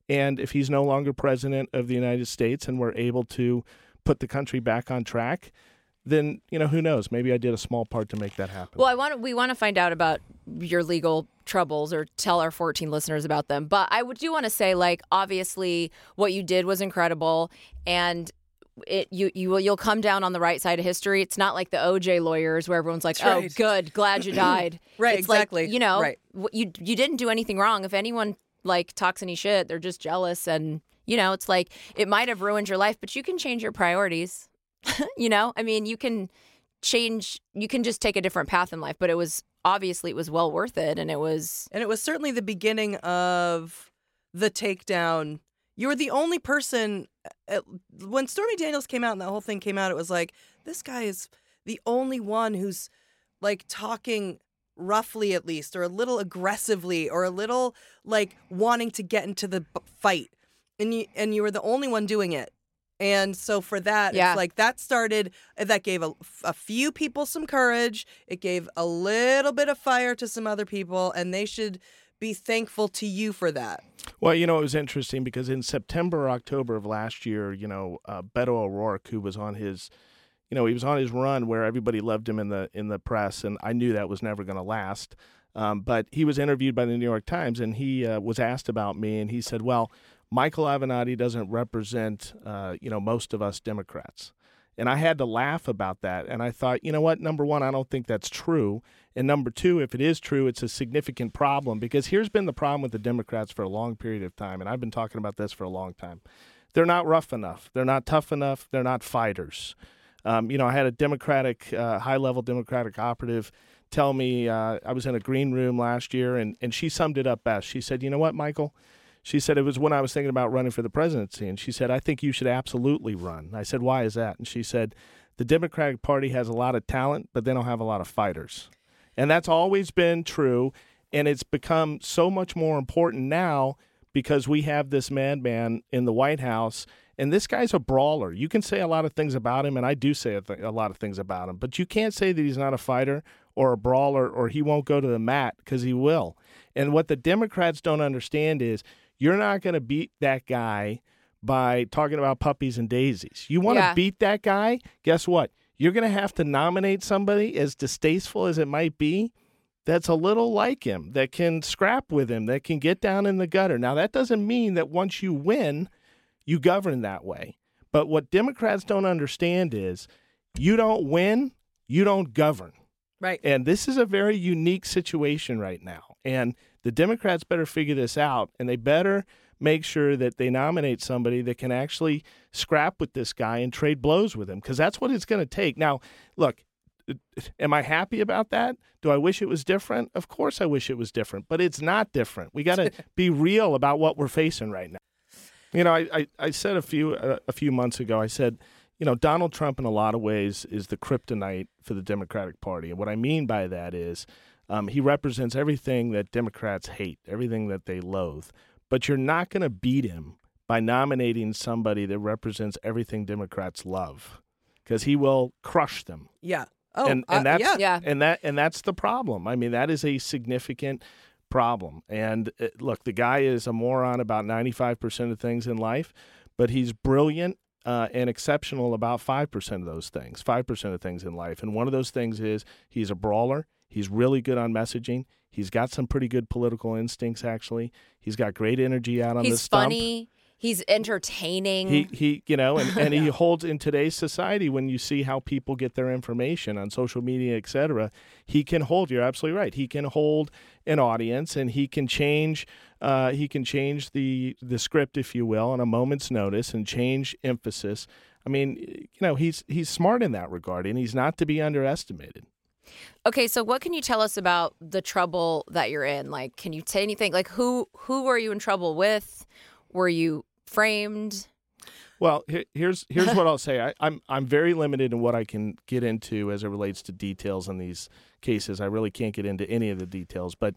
And if he's no longer president of the United States and we're able to put the country back on track, then, you know, who knows? Maybe I did a small part to make that happen. Well, I want to, we want to find out about your legal troubles or tell our 14 listeners about them. But I would do want to say, like, obviously, what you did was incredible, and it you you will you'll come down on the right side of history. It's not like the OJ lawyers where everyone's like, That's "Oh, good, glad you died." Right, It's like, exactly. you know, Right. you you didn't do anything wrong. If anyone like talks any shit, they're just jealous, and you know, it's like it might have ruined your life, but you can change your priorities. you know, I mean, you can change. You can just take a different path in life. But it was obviously it was well worth it, and it was And it was certainly the beginning of the takedown. You were the only person uh, when Stormy Daniels came out and that whole thing came out. It was like this guy is the only one who's like talking roughly at least, or a little aggressively, or a little like wanting to get into the fight, and you and you were the only one doing it. And so for that, Yeah. it's like that started, that gave a, a few people some courage. It gave a little bit of fire to some other people, and they should be thankful to you for that. Well, you know, it was interesting because in September, or October of last year, you know, uh, Beto O'Rourke, who was on his, you know, he was on his run where everybody loved him in the in the press, and I knew that was never going to last. Um, but he was interviewed by the New York Times, and he uh, was asked about me, and he said, "Well, Michael Avenatti doesn't represent, uh, you know, most of us Democrats." And I had to laugh about that. And I thought, you know what? Number one, I don't think that's true. And number two, if it is true, it's a significant problem because here's been the problem with the Democrats for a long period of time. And I've been talking about this for a long time. They're not rough enough, they're not tough enough, they're not fighters. Um, you know, I had a Democratic, uh, high level Democratic operative tell me uh, I was in a green room last year, and, and she summed it up best. She said, You know what, Michael? She said it was when I was thinking about running for the presidency, and she said, I think you should absolutely run. I said, Why is that? And she said, The Democratic Party has a lot of talent, but they don't have a lot of fighters. And that's always been true. And it's become so much more important now because we have this madman in the White House. And this guy's a brawler. You can say a lot of things about him, and I do say a, th- a lot of things about him, but you can't say that he's not a fighter or a brawler or he won't go to the mat because he will. And what the Democrats don't understand is you're not going to beat that guy by talking about puppies and daisies. You want to Yeah. beat that guy? Guess what? You're going to have to nominate somebody as distasteful as it might be that's a little like him, that can scrap with him, that can get down in the gutter. Now, that doesn't mean that once you win, you govern that way. But what Democrats don't understand is you don't win, you don't govern. Right. And this is a very unique situation right now. And the Democrats better figure this out and they better make sure that they nominate somebody that can actually scrap with this guy and trade blows with him because that's what it's going to take. Now, look, am I happy about that? Do I wish it was different? Of course I wish it was different, but it's not different. We got to be real about what we're facing right now. You know, I, I, I said a few uh, a few months ago. I said, you know, Donald Trump in a lot of ways is the kryptonite for the Democratic Party, and what I mean by that is um, he represents everything that Democrats hate, everything that they loathe. But you're not going to beat him by nominating somebody that represents everything Democrats love, because he will crush them Yeah. Oh, and and uh, that's yeah. Yeah. and that and that's the problem. I mean, that is a significant problem. And uh, look, the guy is a moron about ninety five percent of things in life, but he's brilliant. uh, and exceptional about 5% of those things, 5% of things in life. And one of those things is he's a brawler. He's really good on messaging. He's got some pretty good political instincts, actually. He's got great energy out on the He's stump. funny. He's entertaining. He, he, you know, and, and he holds in today's society when you see how people get their information on social media, et cetera, he can hold. You're absolutely right. He can hold an audience, and he can change. Uh, he can change the the script, if you will, on a moment's notice, and change emphasis. I mean, you know, he's he's smart in that regard, and he's not to be underestimated. Okay, so what can you tell us about the trouble that you're in? Like, can you say anything? Like, who who were you in trouble with? Were you framed? Well, here's here's what I'll say. I, I'm I'm very limited in what I can get into as it relates to details in these cases. I really can't get into any of the details, but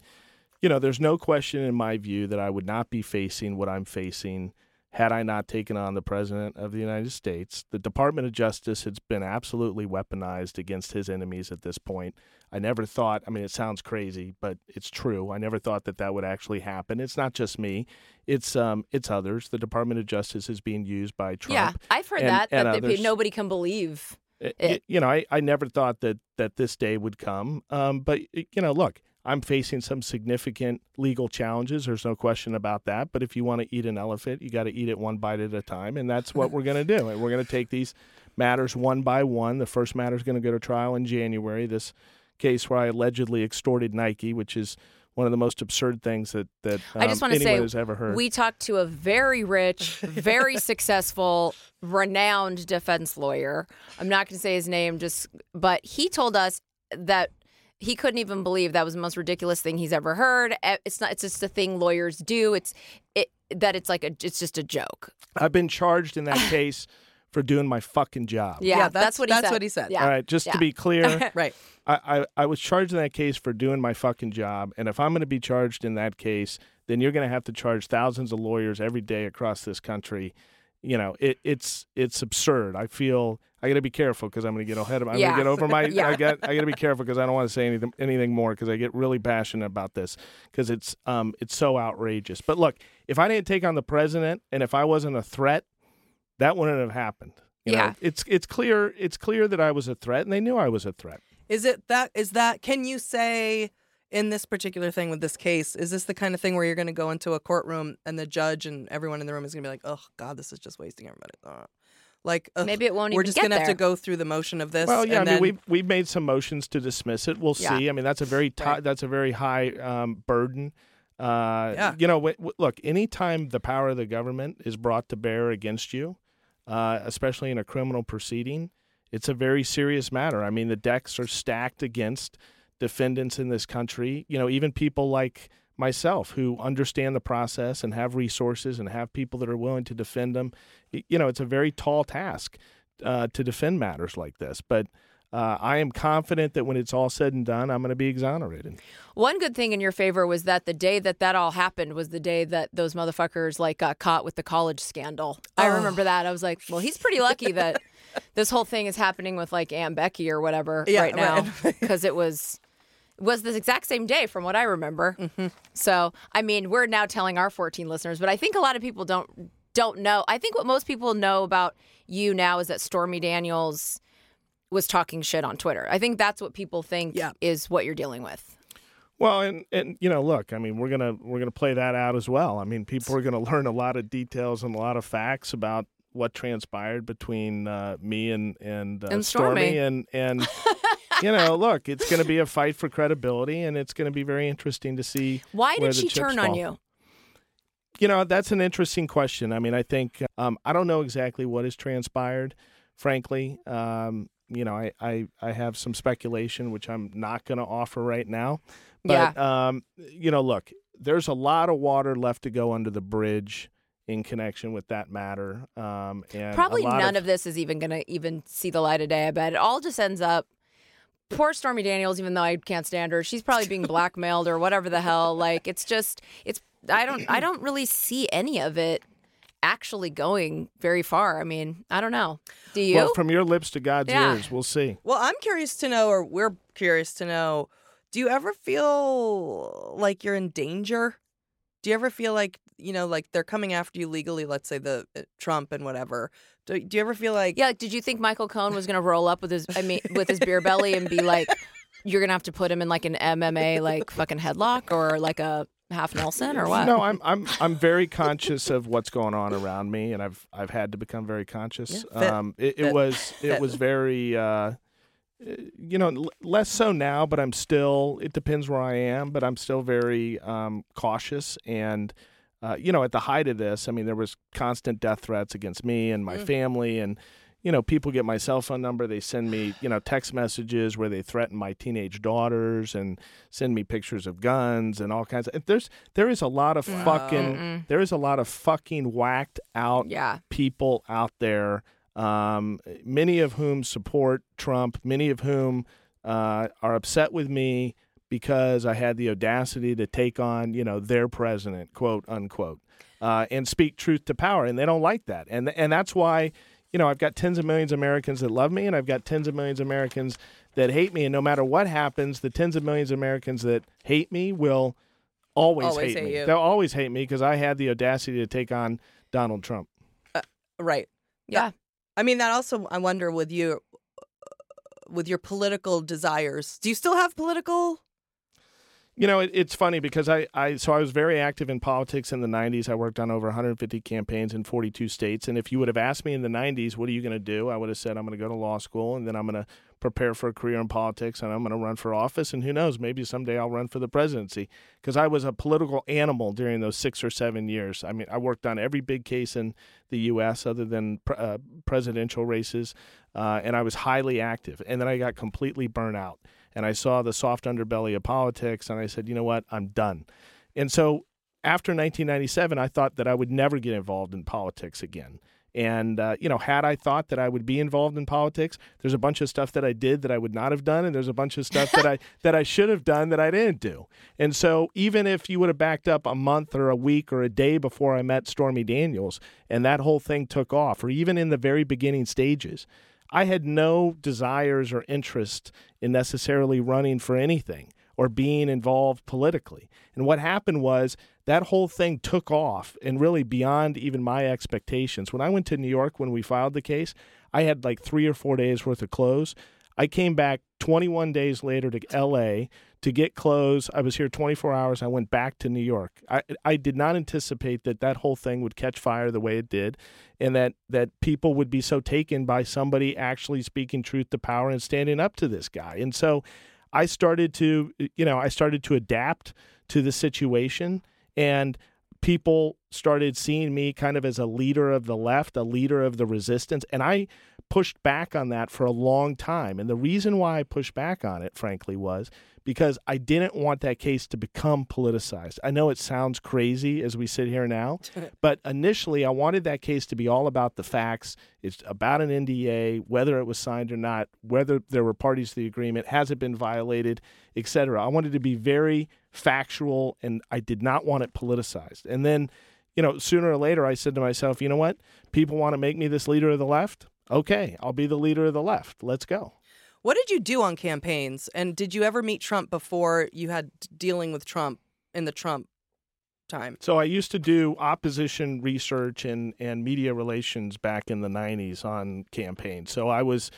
you know, there's no question in my view that I would not be facing what I'm facing had I not taken on the president of the United States. The Department of Justice has been absolutely weaponized against his enemies at this point. I never thought, I mean, it sounds crazy, but it's true. I never thought that that would actually happen. It's not just me, it's um, it's others. The Department of Justice is being used by Trump. yeah, I've heard and- that and that others. nobody can believe. It- you know, I, I never thought that that this day would come. Um, but you know, look, I'm facing some significant legal challenges. There's no question about that. But if you want to eat an elephant, you got to eat it one bite at a time, and that's what we're going to do. And we're going to take these matters one by one. The first matter is going to go to trial in January. This case where I allegedly extorted Nike, which is one of the most absurd things that that um, I just want to say has ever heard. we talked to a very rich, very successful, renowned defense lawyer. I'm not going to say his name, just but he told us that he couldn't even believe that was the most ridiculous thing he's ever heard. It's not. It's just a thing lawyers do. It's it that it's like a. It's just a joke. I've been charged in that case for doing my fucking job. Yeah, Yeah, that's, that's- what he that's said. what he said. Yeah. All right, just Yeah. to be clear, Right. I, I, I was charged in that case for doing my fucking job. And if I'm going to be charged in that case, then you're going to have to charge thousands of lawyers every day across this country. You know, it, it's it's absurd. I feel I got to be careful because I'm going to get ahead of. I'm Yeah. going to get over my. Yeah. I got I got to be careful because I don't want to say anything anything more because I get really passionate about this because it's um it's so outrageous. But look, if I didn't take on the president and if I wasn't a threat, that wouldn't have happened. You Yeah. know, it's it's clear it's clear that I was a threat and they knew I was a threat. Is it that? Is that? Can you say in this particular thing with this case? Is this the kind of thing where you're going to go into a courtroom and the judge and everyone in the room is going to be like, "Oh God, this is just wasting everybody." Uh, like ugh, Maybe it won't We're even just gonna have to go through the motion of this. Well, yeah, I and mean, then- we've we've made some motions to dismiss it. We'll Yeah. see. I mean, that's a very ti- Right. that's a very high um, burden. Uh, Yeah. You know, w- w- look, anytime the power of the government is brought to bear against you, uh, especially in a criminal proceeding, it's a very serious matter. I mean, the decks are stacked against defendants in this country. You know, even people like myself who understand the process and have resources and have people that are willing to defend them. You know, it's a very tall task uh, to defend matters like this, but. Uh, I am confident that when it's all said and done, I'm going to be exonerated. One good thing in your favor was that the day that that all happened was the day that those motherfuckers like got caught with the college scandal. I Oh. remember that. I was like, well, he's pretty lucky that this whole thing is happening with like Aunt Becky or whatever Yeah, right now right. because it was it was the exact same day from what I remember. Mm-hmm. So, I mean, we're now telling our 14 listeners, but I think a lot of people don't don't know. I think what most people know about you now is that Stormy Daniels was talking shit on Twitter. I think that's what people think Yeah. is what you're dealing with. Well, and and you know, look, I mean, we're gonna we're gonna play that out as well. I mean, people are gonna learn a lot of details and a lot of facts about what transpired between uh, me and and, uh, And Stormy. and and you know, look, it's gonna be a fight for credibility, and it's gonna be very interesting to see. Why did she turn on you? You know, that's an interesting question. I mean, I think um, I don't know exactly what has transpired, frankly. Um, you know, I, I, I have some speculation, which I'm not going to offer right now. But, um, you know, look, there's a lot of water left to go under the bridge in connection with that matter. Um, and Probably none of, this is even going to even see the light of day. I bet it all just ends up. Poor Stormy Daniels, even though I can't stand her, she's probably being blackmailed or whatever the hell. Like it's just, it's. I don't, I don't really see any of it actually going very far. I mean, I don't know. Do you? Well, from your lips to God's Yeah. ears, we'll see. Well, I'm curious to know, or we're curious to know, do you ever feel like you're in danger Do you ever feel like you know, like they're coming after you legally? Let's say the uh, Trump and whatever. Do, do you ever feel like Yeah, did you think Michael Cohen was going to roll up with his I mean with his beer belly and be like you're going to have to put him in like an MMA like fucking headlock or like a half Nelson or what? No, I'm I'm I'm very conscious of what's going on around me, and I've I've had to become very conscious. Yeah, fit. um, it, it was it Fit. was very, uh, you know, l- less so now, but I'm still. It depends where I am, but I'm still very um, cautious and. Uh, you know, at the height of this, I mean, there was constant death threats against me and my family, and you know, people get my cell phone number. They send me, you know, text messages where they threaten my teenage daughters and send me pictures of guns and all kinds of. There's there is a lot of fucking there is a lot of fucking whacked out Yeah. people out there. Um, many of whom support Trump. Many of whom uh, are upset with me because I had the audacity to take on, you know, their president, quote unquote, uh, and speak truth to power, and they don't like that, and and that's why, you know, I've got tens of millions of Americans that love me, and I've got tens of millions of Americans that hate me, and no matter what happens, the tens of millions of Americans that hate me will always, Always hate hate me. you. They'll always hate me because I had the audacity to take on Donald Trump. right? Yeah. I mean, that also I wonder with you, with your political desires. Do you still have political? You know, it, it's funny because I, I so I was very active in politics in the 90s. I worked on over 150 campaigns in 42 states. And if you would have asked me in the 90s, what are you going to do? I would have said, I'm going to go to law school and then I'm going to prepare for a career in politics and I'm going to run for office. And who knows, maybe someday I'll run for the presidency because I was a political animal during those six or seven years. I mean, I worked on every big case in the U.S. other than uh, presidential races, uh, and I was highly active. And then I got completely burnt out and I saw the soft underbelly of politics, and I said, you know what, I'm done. And so after 1997, I thought that I would never get involved in politics again. And uh, you know, had I thought that I would be involved in politics, there's a bunch of stuff that I did that I would not have done, and there's a bunch of stuff that I that I should have done that I didn't do. And so, even if you would have backed up a month or a week or a day before I met Stormy Daniels, and that whole thing took off, or even in the very beginning stages, I had no desires or interest in necessarily running for anything or being involved politically. And what happened was that whole thing took off and really beyond even my expectations. When I went to New York when we filed the case, I had like three or four days worth of clothes. I came back 21 days later to LA to get clothes. I was here 24 hours. I went back to New York. I, I did not anticipate that that whole thing would catch fire the way it did and that, that people would be so taken by somebody actually speaking truth to power and standing up to this guy. And so I started to, you know, I started to adapt to the situation and people started seeing me kind of as a leader of the left, a leader of the resistance. And I pushed back on that for a long time. And the reason why I pushed back on it, frankly, was because I didn't want that case to become politicized. I know it sounds crazy as we sit here now, but initially I wanted that case to be all about the facts. It's about an NDA, whether it was signed or not, whether there were parties to the agreement, has it been violated, etc. I wanted to be very factual and I did not want it politicized. And then, you know, sooner or later I said to myself, you know what? People want to make me this leader of the left. Okay, I'll be the leader of the left. Let's go. What did you do on campaigns? And did you ever meet Trump before you had dealing with Trump in the Trump time? So I used to do opposition research and, and media relations back in the 90s on campaigns. So I was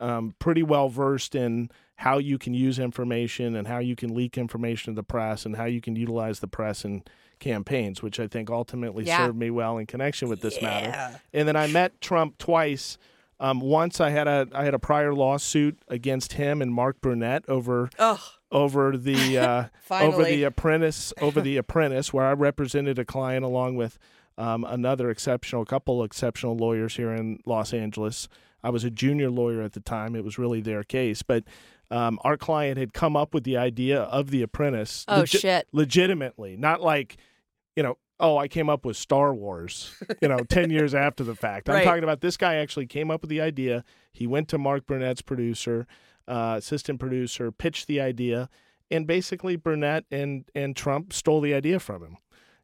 um, pretty well versed in how you can use information and how you can leak information to the press and how you can utilize the press in campaigns, which I think ultimately Yeah. served me well in connection with this matter. And then I met Trump twice. Um, once I had a I had a prior lawsuit against him and Mark Burnett over Ugh. over the uh, over the apprentice over the apprentice where I represented a client along with um, another exceptional couple exceptional lawyers here in Los Angeles. I was a junior lawyer at the time. It was really their case, but um, our client had come up with the idea of the apprentice. Oh, shit. Legitimately, not like you know. Oh, I came up with Star Wars, you know, 10 years after the fact. I'm Right. talking about this guy actually came up with the idea. He went to Mark Burnett's producer, uh, assistant producer, pitched the idea, and basically Burnett and, and Trump stole the idea from him.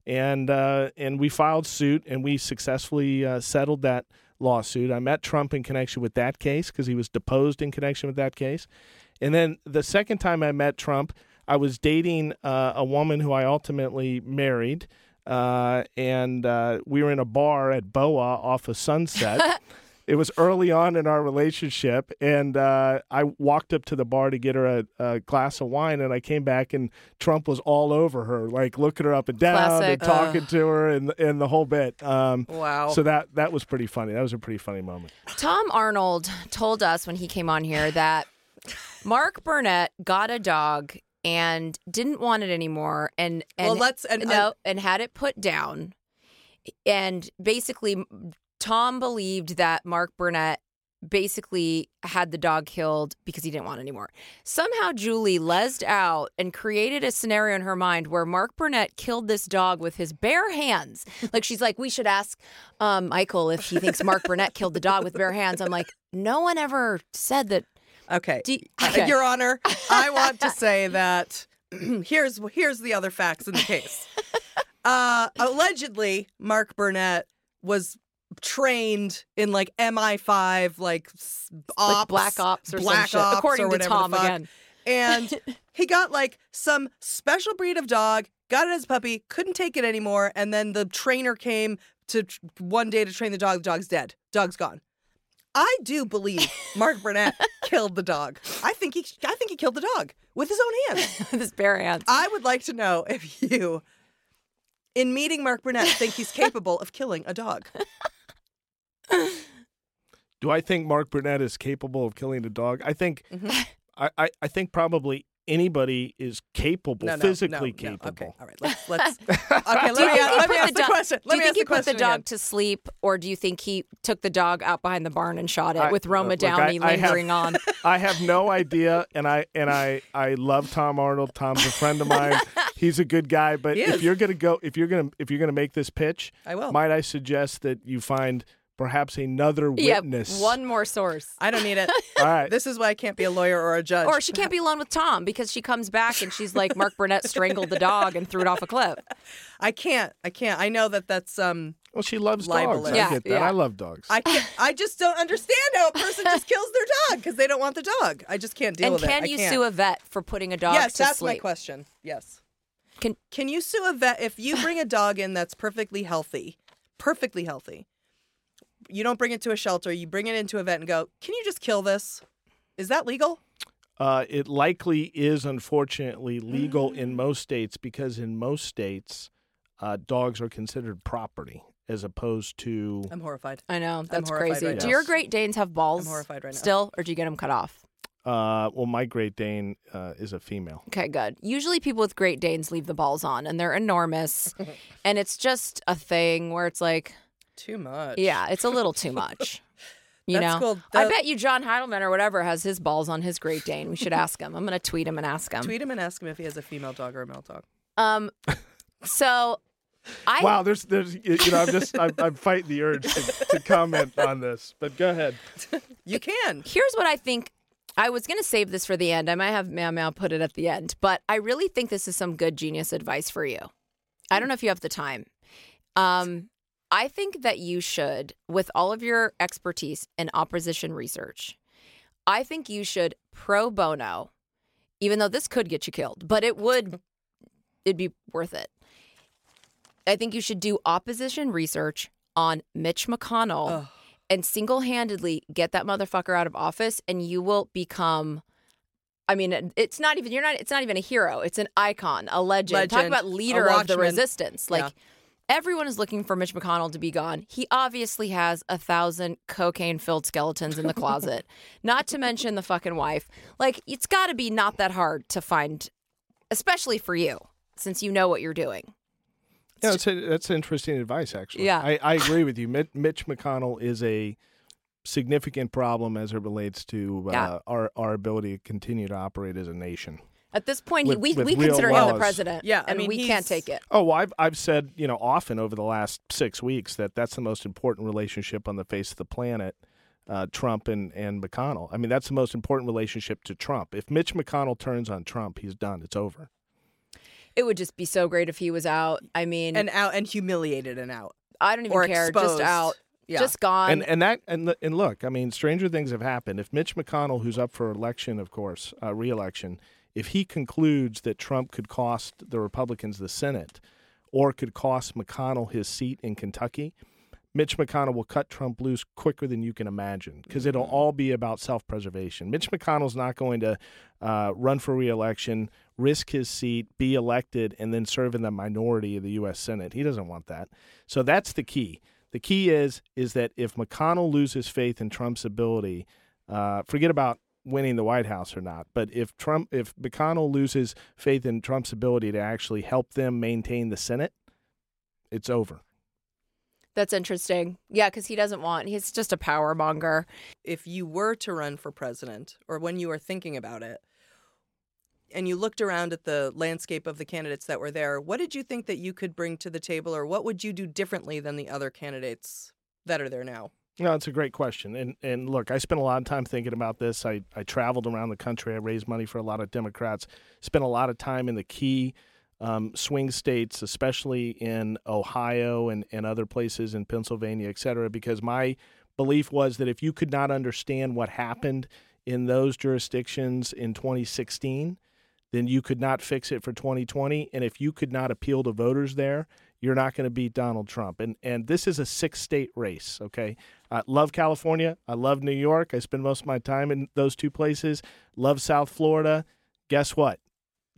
And uh, and we filed suit and we successfully uh, settled that lawsuit. I met Trump in connection with that case because he was deposed in connection with that case. And then the second time I met Trump, I I was dating uh, a woman who I ultimately married, uh, and uh, we were in a bar at Boa off of Sunset. it was early on in our relationship, and uh, I walked up to the bar to get her a, a glass of wine, and I came back, and Trump was all over her, like looking her up and down Classic. and talking to her, and and the whole bit. Um, Wow. So that that was pretty funny. That was a pretty funny moment. Tom Arnold told us when he came on here that Mark Burnett got a dog and didn't want it anymore and, and Well, let's- and no and had it put down and basically Tom believed that Mark Burnett basically had the dog killed because he didn't want it anymore. Somehow Julie lesed out and created a scenario in her mind where Mark Burnett killed this dog with his bare hands. Like she's like, we should ask um, Michael if he thinks Mark Burnett killed the dog with bare hands. I'm like, no one ever said that. Okay. Do- Uh, okay. Your Honor, I want to say that here's here's the other facts in the case. Uh, allegedly, Mark Burnett was trained in like MI5, like ops, Like black ops or some black shit, ops according or to Tom again. And he got like some special breed of dog, got it as a puppy, couldn't take it anymore, and then the trainer came to one day to train the dog. The dog's dead. Dog's gone. I do believe Mark Burnett killed the dog. I think he I think he killed the dog with his own hands. with his bare hands. I would like to know if you in meeting Mark Burnett think he's capable of killing a dog. Do I think Mark Burnett is capable of killing a dog? I think, mm-hmm. I, I, I think probably anybody is capable, No, no, physically no, no. capable. Okay, all right. Let's let's Okay, let Do you me, think ask, he let me put ask the, dog- question. Do you me think ask he the put the dog again. to sleep, or do you think he took the dog out behind the barn and shot it I- with Roma uh, look, I- Downey I have- lingering on? I have no idea, and I and I I love Tom Arnold. Tom's a friend of mine. He's a good guy. But if you're gonna go, if you're gonna if you're gonna make this pitch, I will. Might I suggest that you find perhaps another Yeah, witness? one more source. I don't need it. All right. This is why I can't be a lawyer or a judge. Or she can't be alone with Tom because she comes back and she's like, Mark Burnett strangled the dog and threw it off a cliff. I can't. I can't. I know that that's um. well, she loves Libelous. dogs. I Yeah, get that. yeah. I love dogs. I can't, I just don't understand how a person just kills their dog because they don't want the dog. I just can't deal and with it. can I you can't. sue a vet for putting a dog Yes, to that's my sleep? question. Yes. Can- can you sue a vet if you bring a dog in that's perfectly healthy, perfectly healthy? You don't bring it to a shelter. You bring it into a vet and go. Can you just kill this? Is that legal? Uh, it likely is, unfortunately, legal Mm. in most states because in most states, uh, dogs are considered property as opposed to. I'm horrified. I know that's crazy. right do now. your Great Danes have balls? I'm horrified right now. Still, or do you get them cut off? Uh, well, my Great Dane uh, is a female. Okay, good. Usually, people with Great Danes leave the balls on, and they're enormous, and it's just a thing where it's like, Too much. yeah, it's a little too much. You That's know, cool. I bet you John Heilemann or whatever has his balls on his Great Dane. We should ask him. I'm gonna tweet him and ask him. Tweet him and ask him if he has a female dog or a male dog. Um, so I Wow, there's, there's, you you know, I'm just, I'm, I'm fighting the urge to, to comment on this, but go ahead. You can. here's what I think. I was going to save this for the end. I might have Meow Meow put it at the end, but I really think this is some good genius advice for you. I don't know if you have the time. Um, I think that you should, with all of your expertise in opposition research, I think you should pro bono, even though this could get you killed, but it would, it'd be worth it. I think you should do opposition research on Mitch McConnell and single handedly get that motherfucker out of office, and you will become. I mean, it's not even you're not. It's not even a hero. It's an icon, a legend. Talk about leader of the resistance. Like Yeah. Everyone is looking for Mitch McConnell to be gone. He obviously has a thousand cocaine filled skeletons in the closet. not to mention the fucking wife. Like it's got to be not that hard to find, especially for you, since you know what you're doing. Yeah, that's, a, that's interesting advice, actually. Yeah. I, I agree with you. Mitch, Mitch McConnell is a significant problem as it relates to uh, Yeah. our, our ability to continue to operate as a nation. At this point, With- he, we, with we real consider him the president. Yeah, I and mean, we he's- can't take it. Oh, well, I've I've said you know often over the last six weeks that that's the most important relationship on the face of the planet. Uh, Trump and and McConnell. I mean, that's the most important relationship to Trump. If Mitch McConnell turns on Trump, he's done. It's over. It would just be so great if he was out. I mean, And out and humiliated and out. I don't even or care. exposed. Just out. Yeah. Just gone. and and that and and look, I mean, stranger things have happened. If Mitch McConnell, who's up for election, of course, uh, re-election, if he concludes that Trump could cost the Republicans the Senate or could cost McConnell his seat in Kentucky, Mitch McConnell will cut Trump loose quicker than you can imagine because it'll all be about self preservation. Mitch McConnell's not going to uh, run for reelection, risk his seat, be elected, and then serve in the minority of the U.S. Senate. He doesn't want that. So that's the key. The key is is that if McConnell loses faith in Trump's ability, uh, forget about winning the White House or not. But if Trump, if McConnell loses faith in Trump's ability to actually help them maintain the Senate, it's over. That's interesting. Yeah, because he doesn't want. He's just a power monger. if you were to run for president or when you were thinking about it and you looked around at the landscape of the candidates that were there, what did you think that you could bring to the table or what would you do differently than the other candidates that are there now? No, it's a great question. And and look, I spent a lot of time thinking about this. I, I traveled around the country. I raised money for a lot of Democrats. Spent a lot of time in the key um, swing states, especially in Ohio and, and other places in Pennsylvania, et cetera, because my belief was that if you could not understand what happened in those jurisdictions in 2016, then you could not fix it for 2020. And if you could not appeal to voters there, you're not going to beat Donald Trump. And and this is a six state race. Okay, I love California. I love New York. I spend most of my time in those two places. Love South Florida. Guess what?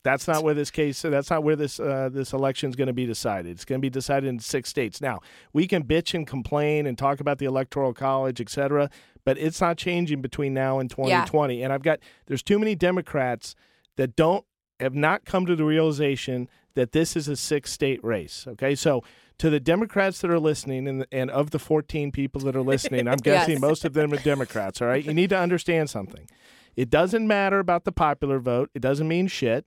That's not where this case. That's not where this uh, this election is going to be decided. It's going to be decided in six states. Now we can bitch and complain and talk about the electoral college, et cetera, but it's not changing between now and 2020. And I've got there's too many Democrats that don't have not come to the realization that this is a six state race. Okay, so to the Democrats that are listening, and and of the 14 people that are listening, I'm guessing Yes. most of them are Democrats. All right, you need to understand something. It doesn't matter about the popular vote. It doesn't mean shit.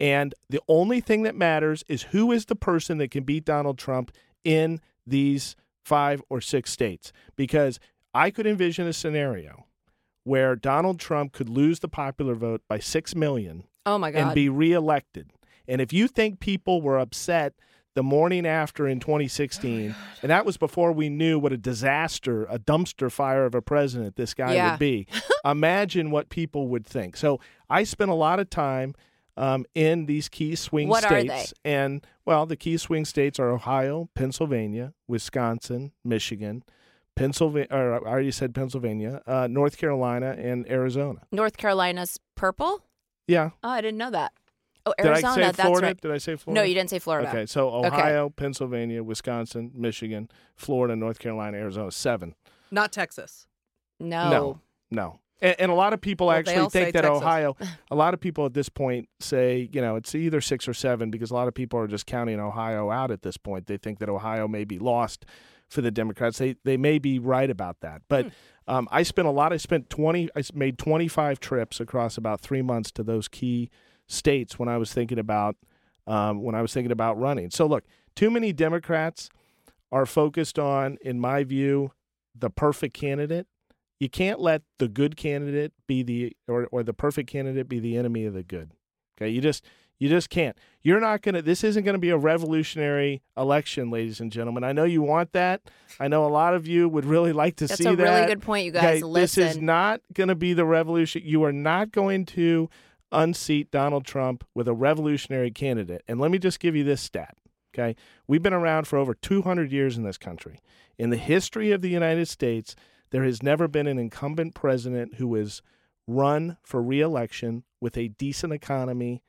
And the only thing that matters is who is the person that can beat Donald Trump in these five or six states. Because I could envision a scenario where Donald Trump could lose the popular vote by six million Oh my God. and be reelected. And if you think people were upset the morning after in 2016, and that was before we knew what a disaster, a dumpster fire of a president this guy Yeah. would be, imagine what people would think. So I spent a lot of time um, in these key swing What are states. And, well, the key swing states are Ohio, Pennsylvania, Wisconsin, Michigan. Pennsylvania, or I already said Pennsylvania, uh, North Carolina, and Arizona. North Carolina's purple. Yeah. Oh, I didn't know that. Oh, Did Arizona. I say that's Florida? right. Did I say Florida? No, you didn't say Florida. Okay, so Ohio, Pennsylvania, Wisconsin, Michigan, Florida, North Carolina, Arizona, seven. Not Texas. No. No, no. And, and a lot of people Well, actually think that Texas. Ohio, a lot of people at this point say, you know, it's either six or seven because a lot of people are just counting Ohio out at this point. They think that Ohio may be lost for the Democrats. They they may be right about that. But Hmm. um, I spent a lot. I spent twenty. I made twenty five trips across about three months to those key states when I was thinking about um, when I was thinking about running. So look, too many Democrats are focused on, in my view, the perfect candidate. You can't let the good candidate be the or, or the perfect candidate be the enemy of the good. Okay, you just you just can't. You're not gonna. This isn't gonna be a revolutionary election, ladies and gentlemen. I know you want that. I know a lot of you would really like to That's see a really good point, you guys. Okay, this is not going to be the revolution. You are not going to unseat Donald Trump with a revolutionary candidate. And let me just give you this stat. Okay. We've been around for over 200 years in this country. In the history of the United States, there has never been an incumbent president who has run for reelection with a decent economy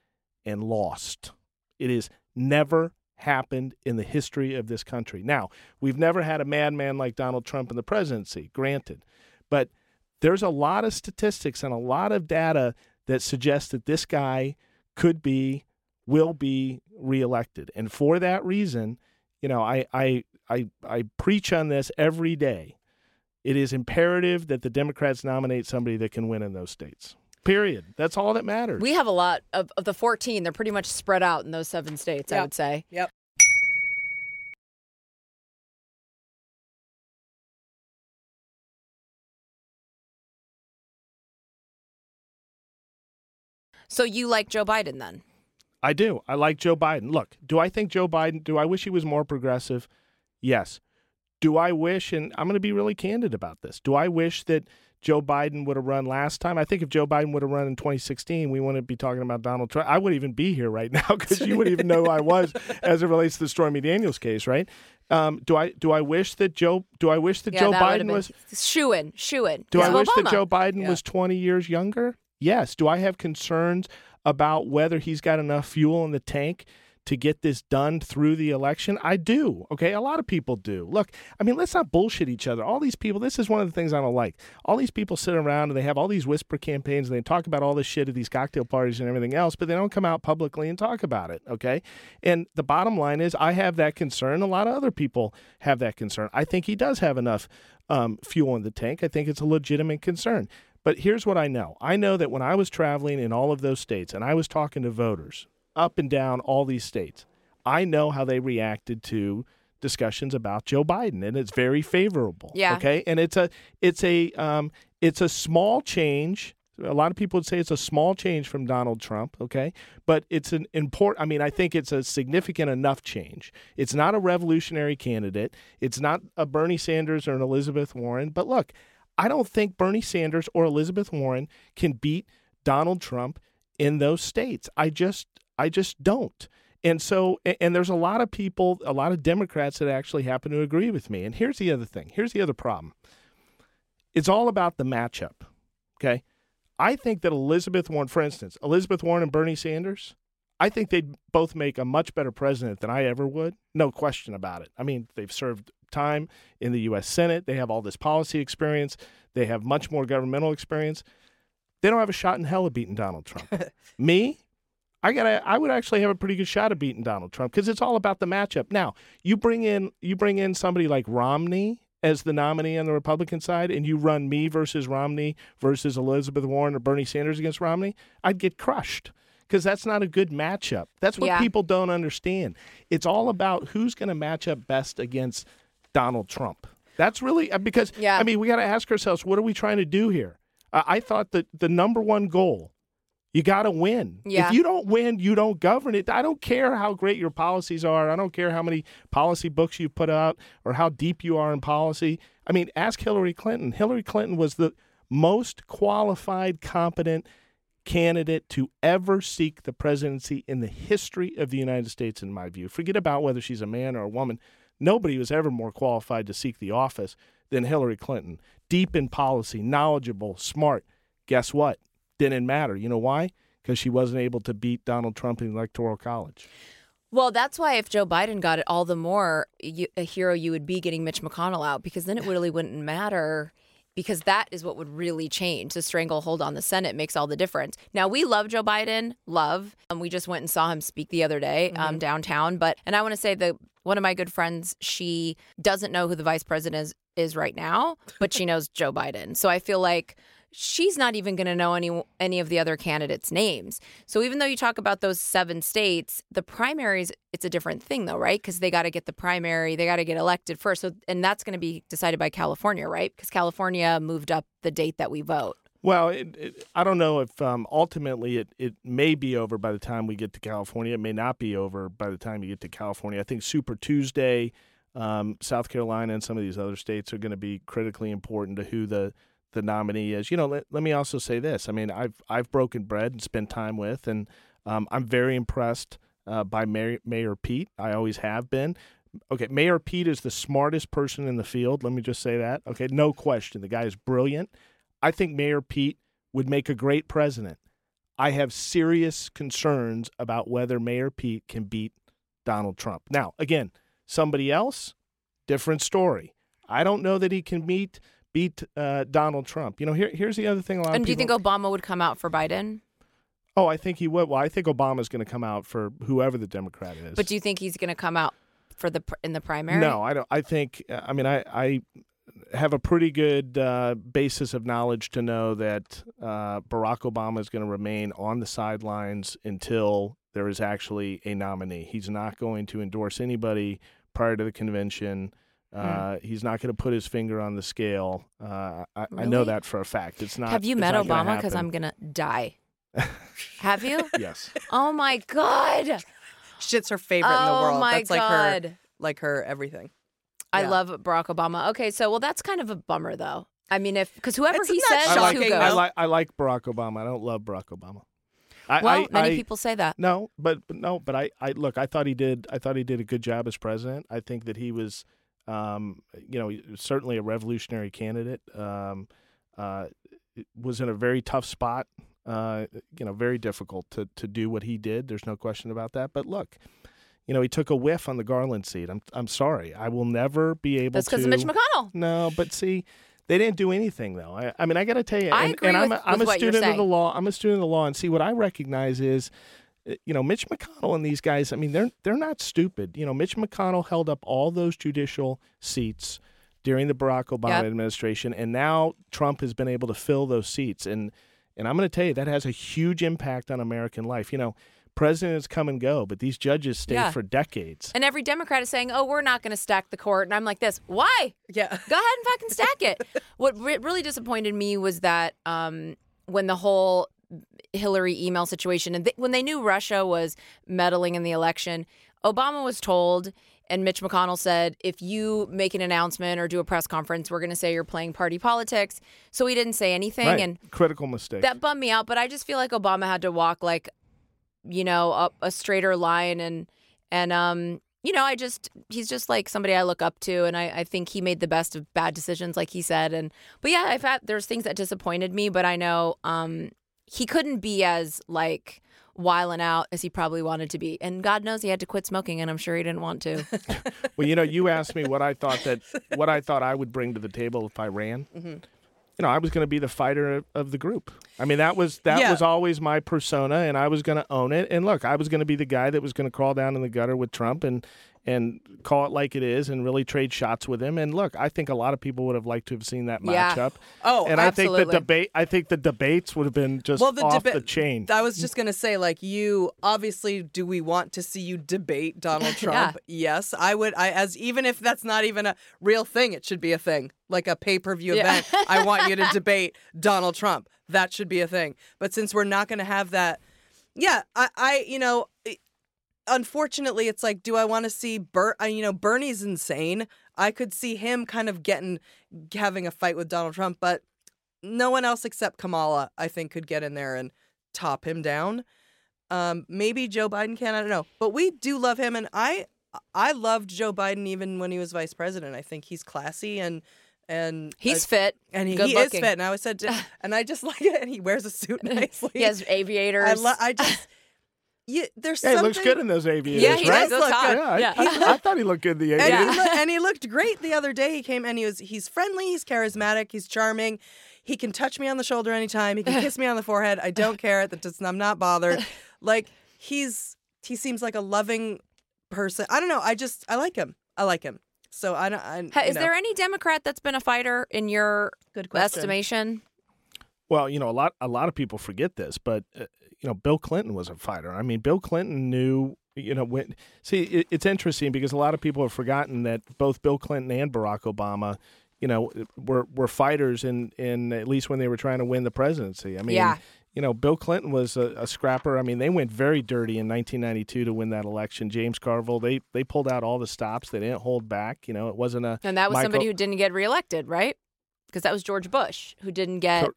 and lost. It has never happened in the history of this country. Now, we've never had a madman like Donald Trump in the presidency, granted. But there's a lot of statistics and a lot of data that suggests that this guy could be will be reelected. And for that reason, you know, I I I, I preach on this every day. It is imperative that the Democrats nominate somebody that can win in those states. Period. That's all that matters. We have a lot of, of the 14. They're pretty much spread out in those seven states, I would say. Yep. So you like Joe Biden then? I do. I like Joe Biden. Look, do I think Joe Biden, do I wish he was more progressive? Yes. Do I wish, and I'm going to be really candid about this, do I wish that Joe Biden would have run last time. I think if Joe Biden would have run in 2016, we wouldn't be talking about Donald Trump. I wouldn't even be here right now because you wouldn't even know who I was as it relates to the Stormy Daniels case, right? Um, do I do I wish that Joe do I wish that Yeah, Joe that Biden was shoo-in, shoo-in. do I wish that Joe Biden Yeah. was 20 years younger? Yes. Do I have concerns about whether he's got enough fuel in the tank to get this done through the election? I do. Okay. A lot of people do. Look, I mean, let's not bullshit each other. All these people, this is one of the things I don't like. All these people sit around and they have all these whisper campaigns and they talk about all this shit at these cocktail parties and everything else, but they don't come out publicly and talk about it. Okay. And the bottom line is, I have that concern. A lot of other people have that concern. I think he does have enough um, fuel in the tank. I think it's a legitimate concern. But here's what I know I know that when I was traveling in all of those states and I was talking to voters up and down all these states, I know how they reacted to discussions about Joe Biden and it's very favorable. Yeah. Okay. And it's a it's a um it's a small change. A lot of people would say it's a small change from Donald Trump, okay? But it's an important I mean, I think it's a significant enough change. It's not a revolutionary candidate. It's not a Bernie Sanders or an Elizabeth Warren, but look, I don't think Bernie Sanders or Elizabeth Warren can beat Donald Trump in those states. I just I just don't. And so and there's a lot of people, a lot of Democrats that actually happen to agree with me. And here's the other thing. Here's the other problem. It's all about the matchup. Okay? I think that Elizabeth Warren, for instance, Elizabeth Warren and Bernie Sanders, I think they'd both make a much better president than I ever would. No question about it. I mean, they've served time in the U.S. Senate. They have all this policy experience. They have much more governmental experience. They don't have a shot in hell of beating Donald Trump. Me, I got I would actually have a pretty good shot of beating Donald Trump because it's all about the matchup. Now, you bring in you bring in somebody like Romney as the nominee on the Republican side and you run me versus Romney versus Elizabeth Warren or Bernie Sanders against Romney, I'd get crushed because that's not a good matchup. That's what Yeah. people don't understand. It's all about who's going to match up best against Donald Trump. That's really uh, because Yeah. I mean, we got to ask ourselves, what are we trying to do here? Uh, I thought that the number one goal you got to win. Yeah. If you don't win, you don't govern it. I don't care how great your policies are. I don't care how many policy books you put out or how deep you are in policy. I mean, ask Hillary Clinton. Hillary Clinton was the most qualified, competent candidate to ever seek the presidency in the history of the United States, in my view. Forget about whether she's a man or a woman. Nobody was ever more qualified to seek the office than Hillary Clinton. Deep in policy, knowledgeable, smart. Guess what? Didn't matter. You know why? Because she wasn't able to beat Donald Trump in the Electoral College. Well, that's why if Joe Biden got it, all the more you, a hero you would be getting Mitch McConnell out because then it really wouldn't matter because that is what would really change. The stranglehold on the Senate makes all the difference. Now we love Joe Biden, love. Um, we just went and saw him speak the other day um, downtown. But and I want to say that one of my good friends, she doesn't know who the vice president is is right now, but she knows Joe Biden. So I feel like she's not even going to know any any of the other candidates' names. So even though you talk about those seven states, the primaries it's a different thing though, right? Because they got to get the primary, they got to get elected first. So and that's going to be decided by California, right? Because California moved up the date that we vote. Well, it, it, I don't know if um, ultimately it, it may be over by the time we get to California. It may not be over by the time you get to California. I think Super Tuesday, um, South Carolina, and some of these other states are going to be critically important to who the the nominee is. You know, let, let me also say this. I mean, I've I've broken bread and spent time with, and um, I'm very impressed uh, by Mayor, Mayor Pete. I always have been. Okay, Mayor Pete is the smartest person in the field. Let me just say that. Okay, no question. The guy is brilliant. I think Mayor Pete would make a great president. I have serious concerns about whether Mayor Pete can beat Donald Trump. Now, again, somebody else, different story. I don't know that he can meet beat uh, Donald Trump. You know, here, here's the other thing. A lot And do you think Obama would come out for Biden? Oh, I think he would. Well, I think Obama's going to come out for whoever the Democrat is. But do you think he's going to come out for the in the primary? No, I don't. I think. I mean, I I have a pretty good uh, basis of knowledge to know that uh, Barack Obama is going to remain on the sidelines until there is actually a nominee. He's not going to endorse anybody prior to the convention. Uh, He's not going to put his finger on the scale. Uh, I, I know that for a fact. It's not. Have you met Obama? Because. I'm going to die. Have you? Yes. Oh my god! Shit's her favorite in the Oh world. my That's like her God. like her everything. I Yeah. love Barack Obama. Okay, so well, that's kind of a bummer though. I mean, if because whoever It's he not says I like, who goes. I like I like Barack Obama. I don't love Barack Obama. I, well, I, many I- people say that. No, but, but no, but I, I look. I thought he did. I thought he did a good job as president. I think that he was, um, you know, certainly a revolutionary candidate. Um, uh, was in a very tough spot. Uh, you know, very difficult to to do what he did. There's no question about that. But look, you know, he took a whiff on the Garland seat. I'm I'm sorry. I will never be able That's to. because of Mitch McConnell. No, but see, they didn't do anything though. I, I mean, I got to tell you, I and, agree and I'm with- a, I'm a student of the law. I'm a student of the law, and see what I recognize is, you know, Mitch McConnell and these guys. I mean, they're they're not stupid. You know, Mitch McConnell held up all those judicial seats during the Barack Obama Yep. administration, and now Trump has been able to fill those seats. And and I'm going to tell you that has a huge impact on American life. You know, presidents come and go, but these judges stay Yeah. for decades. And every Democrat is saying, "Oh, we're not going to stack the court," and I'm like, "This why? Yeah. Go ahead and fucking stack it." what re- really disappointed me was that um, when the whole Hillary email situation and th- when they knew Russia was meddling in the election, Obama was told. And Mitch McConnell said, if you make an announcement or do a press conference, we're going to say you're playing party politics. So he didn't say anything. Right. And Critical mistake. that bummed me out. But I just feel like Obama had to walk like, you know, up a straighter line, and and um, you know, I just he's just like somebody I look up to, and I, I think he made the best of bad decisions, like he said. And but yeah, I've had there's things that disappointed me, but I know um he couldn't be as like wiling out as he probably wanted to be, and God knows he had to quit smoking, and I'm sure he didn't want to. Well, you know, you asked me what I thought that what I thought I would bring to the table if I ran. Mm-hmm. You know, I was going to be the fighter of, of the group. I mean, that was that Yeah. was always my persona, and I was going to own it. And look, I was going to be the guy that was going to crawl down in the gutter with Trump and and call it like it is, and really trade shots with him. And look, I think a lot of people would have liked to have seen that Yeah. matchup. Oh, and I think the debate, I think the debates would have been just Well, the off deba- the chain. I was just gonna say, like, you obviously, do we want to see you debate Donald Trump? Yes, I would. I as even if that's not even a real thing, it should be a thing, like a pay per view Yeah. event. I want you to debate Donald Trump. That should be a thing. But since we're not gonna have that, yeah, I, I you know. Unfortunately, it's like, do I want to see Bert? You know, Bernie's insane. I could see him kind of getting having a fight with Donald Trump, but no one else except Kamala, I think, could get in there and top him down. Um, maybe Joe Biden can. I don't know, but we do love him, and I I loved Joe Biden even when he was vice president. I think he's classy and and He's uh, fit, and he, he is fit. And I always said, to- and I just like it. And he wears a suit nicely. He has aviators. I, lo- I just yeah. There's Yeah, he looks good in those aviators, Yeah, he right? does look hot. Yeah, I, Yeah. I, I thought he looked good in the and, aviators. he loo- and he looked great the other day. He came and he was he's friendly, he's charismatic, he's charming. He can touch me on the shoulder anytime. He can kiss me on the forehead. I don't care. That does, I'm not bothered. Like he's he seems like a loving person. I don't know. I just I like him. I like him. So I don't. I, Ha- Is know. there any Democrat that's been a fighter in your Good question. estimation? Well, you know, a lot a lot of people forget this, but uh, you know, Bill Clinton was a fighter. I mean, Bill Clinton knew. You know, when see, it, it's interesting because a lot of people have forgotten that both Bill Clinton and Barack Obama, you know, were were fighters in in at least when they were trying to win the presidency. I mean, Yeah. you know, Bill Clinton was a, a scrapper. I mean, they went very dirty in 1992 to win that election. James Carville, they they pulled out all the stops. They didn't hold back. You know, it wasn't a And that was Michael- somebody who didn't get reelected, right? Because that was George Bush who didn't get.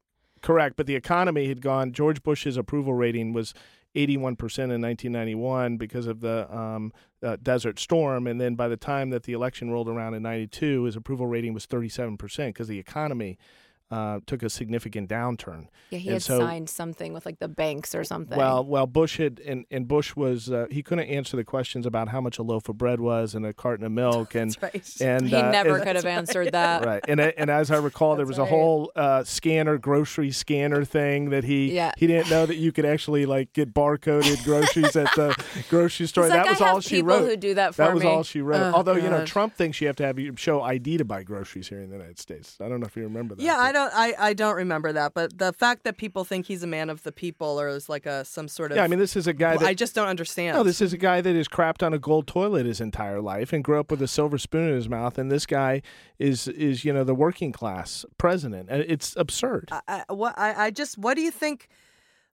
Cor- Correct, but the economy had gone. George Bush's approval rating was 81 percent in 1991 because of the um, uh, Desert Storm, and then by the time that the election rolled around in '92, his approval rating was 37 percent because the economy uh, took a significant downturn. Yeah, he And had so- signed something with like the banks or something. Well, well, Bush had and, and Bush was uh, he couldn't answer the questions about how much a loaf of bread was and a carton of milk and That's right. and he uh, never and- could have answered that. right and and as I recall, there was a whole uh, scanner grocery scanner thing that he Yeah. he didn't know that you could actually like get barcoded groceries at the grocery store. He's that was all she wrote. who do that for that was me. all she wrote. Oh, Although you know Trump thinks you have to have you show ID to buy groceries here in the United States. I don't know if you remember that. Yeah, I don't. I, I don't remember that, but the fact that people think he's a man of the people or is like a some sort of Yeah, I mean this is a guy that I just don't understand. No, this is a guy that has crapped on a gold toilet his entire life and grew up with a silver spoon in his mouth. And this guy is is you know the working class president. Uh, it's absurd. I, I, what I, I just what do you think?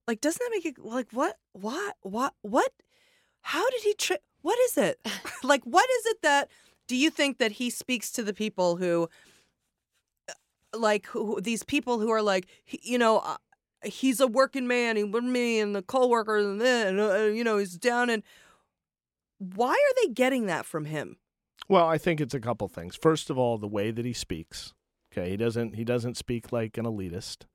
Like, doesn't that make it like what what what what? How did he tri- What is it? like, what is it that do you think that he speaks to the people who? Like who, these people who are like, you know, uh, he's a working man. He with me and the co-workers and then, uh, you know, he's down and. Why are they getting that from him? Well, I think it's a couple things. First of all, the way that he speaks. Okay, he doesn't he doesn't speak like an elitist.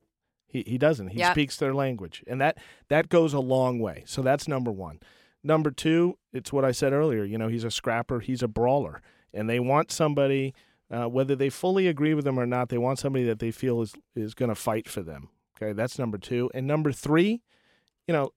He he doesn't. He Yep. speaks their language, and that that goes a long way. So that's number one. Number two, it's what I said earlier. You know, he's a scrapper. He's a brawler, and they want somebody, uh, whether they fully agree with them or not, they want somebody that they feel is is going to fight for them. Okay, that's number two. And number three, you know,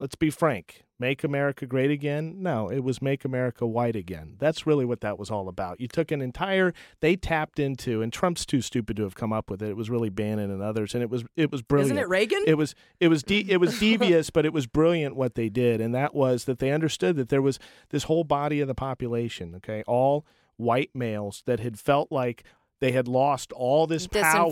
let's be frank. Make America great again? No, it was make America white again. That's really what that was all about. You took an entire they tapped into and Trump's too stupid to have come up with it. It was really Bannon and others and it was it was brilliant. Isn't it Reagan? It was it was de- it was devious, but it was brilliant what they did, and that was that they understood that there was this whole body of the population, okay, all white males that had felt like they had lost all this power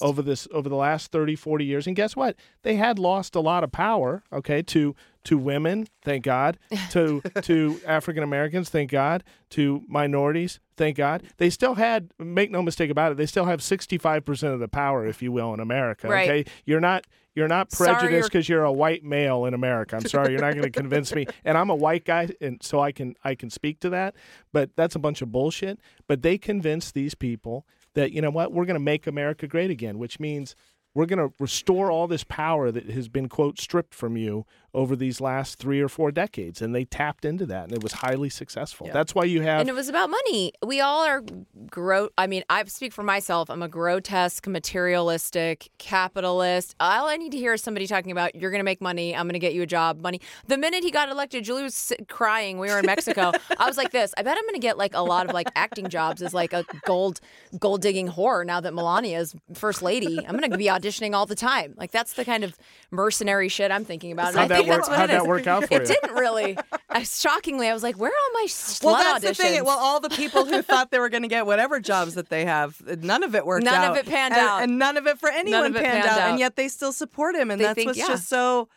over this over the last 30 40 years. And guess what? They had lost a lot of power okay to to women thank god to to african americans thank god to minorities thank god. They still had make no mistake about it they still have 65% of the power if you will in america Right. okay? You're not you're not prejudiced you're- because you're a white male in America. I'm sorry, you're not going to convince me. And I'm a white guy, and so I can I can speak to that. But that's a bunch of bullshit. But they convince these people that you know what we're going to make America great again, which means we're going to restore all this power that has been quote stripped from you over these last three or four decades, and they tapped into that, and it was highly successful. That's why you have and it was about money. We all are gro. I mean, I speak for myself. I'm a grotesque, materialistic capitalist. All I need to hear is somebody talking about you're going to make money. I'm going to get you a job. Money. The minute he got elected, Julie was crying. We were in Mexico. I was like this. I bet I'm going to get like a lot of like acting jobs as like a gold gold digging whore now that Melania is first lady. I'm going to be auditioning all the time. Like that's the kind of mercenary shit I'm thinking about. And I how'd that work? that's what How'd it work out for It you? didn't really. I, shockingly, I was like, "Where are all my slut Well, that's auditions?" the thing. Well, all the people who thought they were going to get whatever jobs that they have, none of it worked out. None out. of it panned and, out. and none of it for anyone of it panned, panned out, out. and yet they still support him, and They that's think- what's yeah. just so.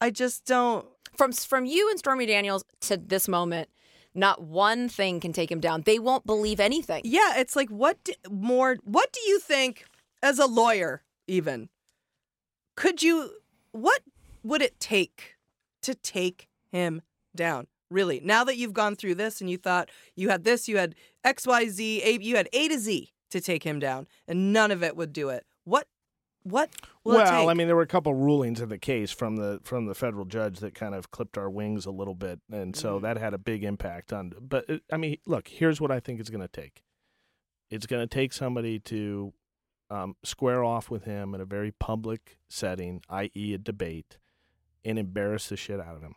I just don't. from from you and Stormy Daniels to this moment, not one thing can take him down. They won't believe anything. Yeah, it's like what d more? What do you think, as a lawyer, even? Could you? What would it take to take him down? Really, now that you've gone through this and you thought you had this, you had X, Y, Z, A, you had A to Z to take him down, and none of it would do it. What? What? Will it well? I mean, there were a couple rulings in the case from the from the federal judge that kind of clipped our wings a little bit, and Mm-hmm. so that had a big impact on. But it, I mean, look, here's what I think it's going to take. It's going to take somebody to um, square off with him in a very public setting, i.e., a debate, and embarrass the shit out of him.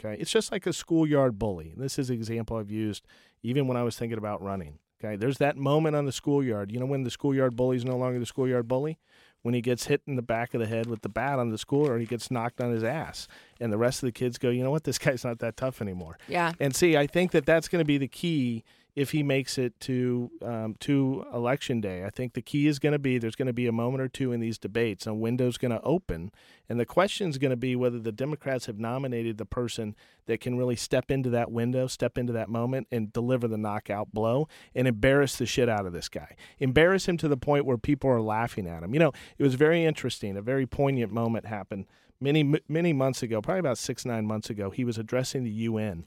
Okay, it's just like a schoolyard bully. This is an example I've used even when I was thinking about running. Okay, there's that moment on the schoolyard. You know when the schoolyard bully is no longer the schoolyard bully? When he gets hit in the back of the head with the bat on the school, or he gets knocked on his ass, and the rest of the kids go, you know what, this guy's not that tough anymore. Yeah. And see, I think that that's going to be the key if he makes it to um, to election day. I think the key is going to be there's going to be a moment or two in these debates, a window's going to open, and the question is going to be whether the Democrats have nominated the person that can really step into that window, step into that moment, and deliver the knockout blow and embarrass the shit out of this guy. Embarrass him to the point where people are laughing at him. You know, it was very interesting. A very poignant moment happened many many months ago, probably about six nine months ago. He was addressing the UN,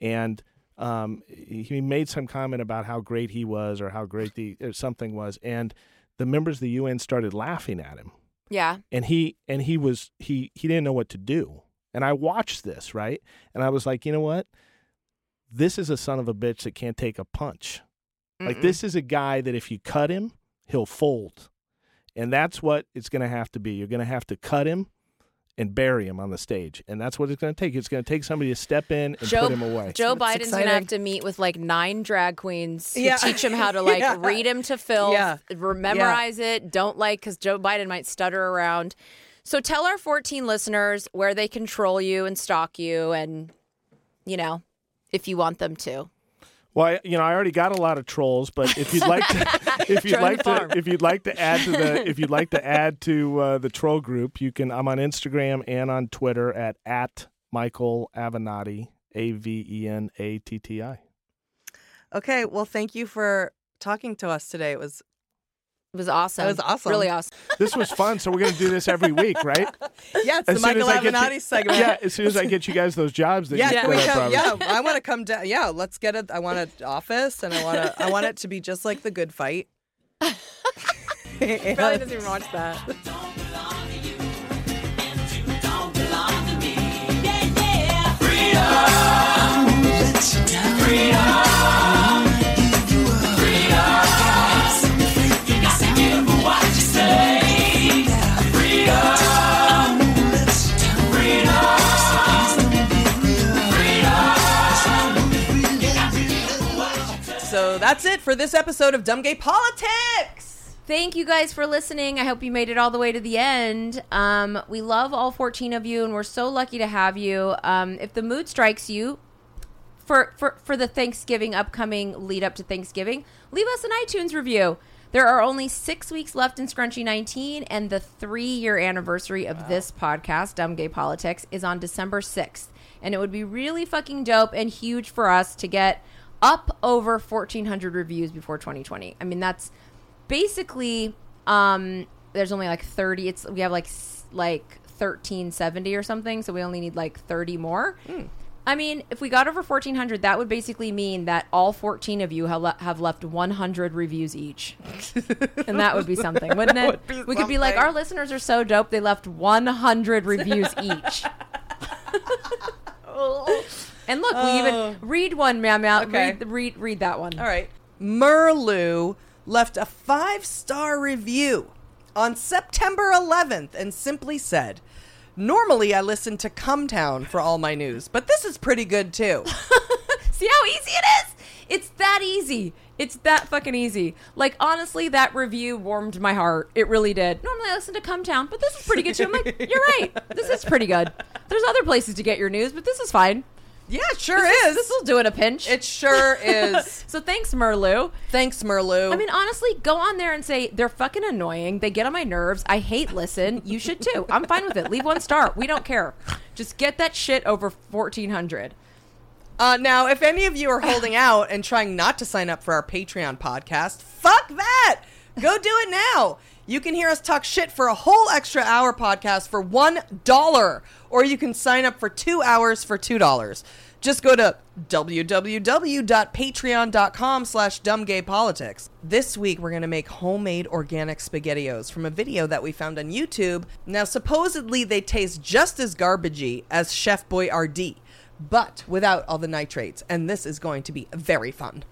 and um, he made some comment about how great he was or how great the or something was, and the members of the UN started laughing at him, Yeah. and he and he was he he didn't know what to do. And I watched this right, and I was like, you know what? This is a son of a bitch that can't take a punch. Like this is a guy that if you cut him, he'll fold. And that's what it's going to have to be. You're going to have to cut him and bury him on the stage. And that's what it's going to take. It's going to take somebody to step in and Joe, put him away. Joe It's Biden's gonna have to meet with like nine drag queens to teach him how to like Yeah. read him to filth, Yeah. re- memorize it. Don't like because Joe Biden might stutter around. So tell our 14 listeners where they control you and stalk you, and you know if you want them to. Well, I, you know, I already got a lot of trolls, but if you'd like to, if you'd like to if you'd like to add to the, if you'd like to add to uh, the troll group, you can. I'm on Instagram and on Twitter at at Michael Avenatti, A V E N A T T I. Okay, well, thank you for talking to us today. It was It was awesome. That was awesome. Really awesome. This was fun, so we're going to do this every week, right? Yeah, it's the As soon Michael as I get Avenatti you- segment. Yeah, as soon as I get you guys those jobs, that Yeah, you can we up, come? Yeah, I want to come down. Yeah, let's get it. I want an office, and I want to. I want it to be just like the Good Fight. Probably doesn't even watch that. So that's it for this episode of Dumb Gay Politics. Thank you guys for listening. I hope you made it all the way to the end. Um, we love all 14 of you, and we're so lucky to have you. Um, if the mood strikes you for, for, for the Thanksgiving upcoming lead up to Thanksgiving, leave us an iTunes review. There are only six weeks left in Scrunchy 19, and the three year anniversary of this podcast, Dumb Gay Politics, is on December 6th. And it would be really fucking dope and huge for us to get up over 1,400 reviews before 2020. I mean, that's basically um there's only like 30 it's we have like like 1370 or something so we only need like 30 more. I mean if we got over 1400 that would basically mean that all 14 of you have, le- have left 100 reviews each. And that would be something wouldn't it? would we could be like our listeners are so dope they left 100 reviews each and look we even oh. read one meow meow Okay. read, read read that one All right. Merlu left a five star review on September 11th and simply said, Normally I listen to Cumtown for all my news, but this is pretty good too. See how easy it is? It's that easy. It's that fucking easy. Like honestly, that review warmed my heart. It really did. Normally I listen to Cum Town, but this is pretty good too. I'm like, you're right. This is pretty good. There's other places to get your news, but this is fine. Yeah, it sure This is. This will do it a pinch. it sure is. so thanks, Merlu. Thanks, Merlu. I mean, honestly, go on there and say they're fucking annoying. They get on my nerves. I hate listen. You should too. I'm fine with it. Leave one star. We don't care. Just get that shit over 1400. Uh, now, if any of you are holding out and trying not to sign up for our Patreon podcast, fuck that! Go do it now! You can hear us talk shit for a whole extra hour podcast for $1, or you can sign up for two hours for $2. Just go to www.patreon.com slash dumbgaypolitics. This week, we're going to make homemade organic SpaghettiOs from a video that we found on YouTube. Now, supposedly, they taste just as garbagey as Chef Boyardee but without all the nitrates. And this is going to be very fun.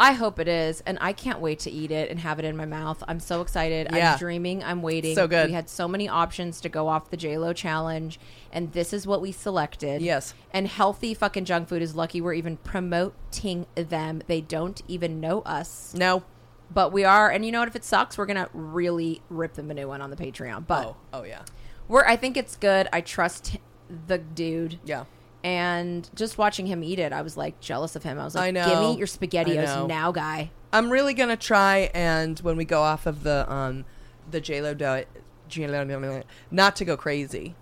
I hope it is, and I can't wait to eat it and have it in my mouth. I'm so excited. Yeah. I'm dreaming. I'm waiting. So good. We had so many options to go off the JLo challenge, and this is what we selected. Yes. And healthy fucking junk food is lucky we're even promoting them. They don't even know us, No. but we are. And you know what? If it sucks, we're gonna really rip them a new one on the Patreon. But Oh, oh yeah. we're. I think it's good. I trust the dude. Yeah. And just watching him eat it, I was like jealous of him. I was like, I know. "Give me your spaghettios now, guy." I'm really gonna try and when we go off of the um the JLo diet JLo not to go crazy.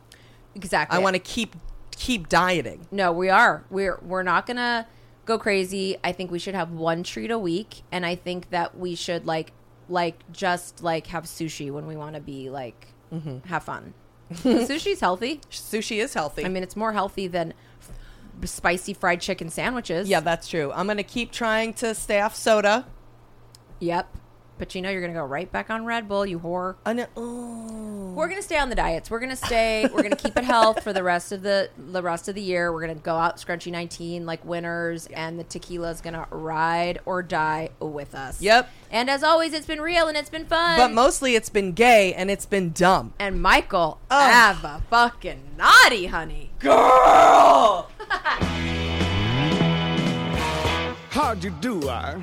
Exactly. I want to keep keep dieting. No, we are. We're we're not gonna go crazy. I think we should have one treat a week, and I think that we should like like just like have sushi when we want to be like have fun. Sushi's healthy. Sushi is healthy. I mean, it's more healthy than spicy fried chicken sandwiches. yeah, that's true. I'm gonna keep trying to stay off soda. Yep. But you know you're gonna go right back on Red Bull, you whore. I know. Oh. We're gonna stay on the diets. We're gonna stay. We're gonna keep it health for the rest of the the rest of the year. We're gonna go out scrunchy nineteen like winners, and the tequila's gonna ride or die with us. Yep. And as always, it's been real and it's been fun. But mostly it's been gay and it's been dumb. and Michael, Ugh. have a fucking naughty, honey. Girl. How'd you do, I?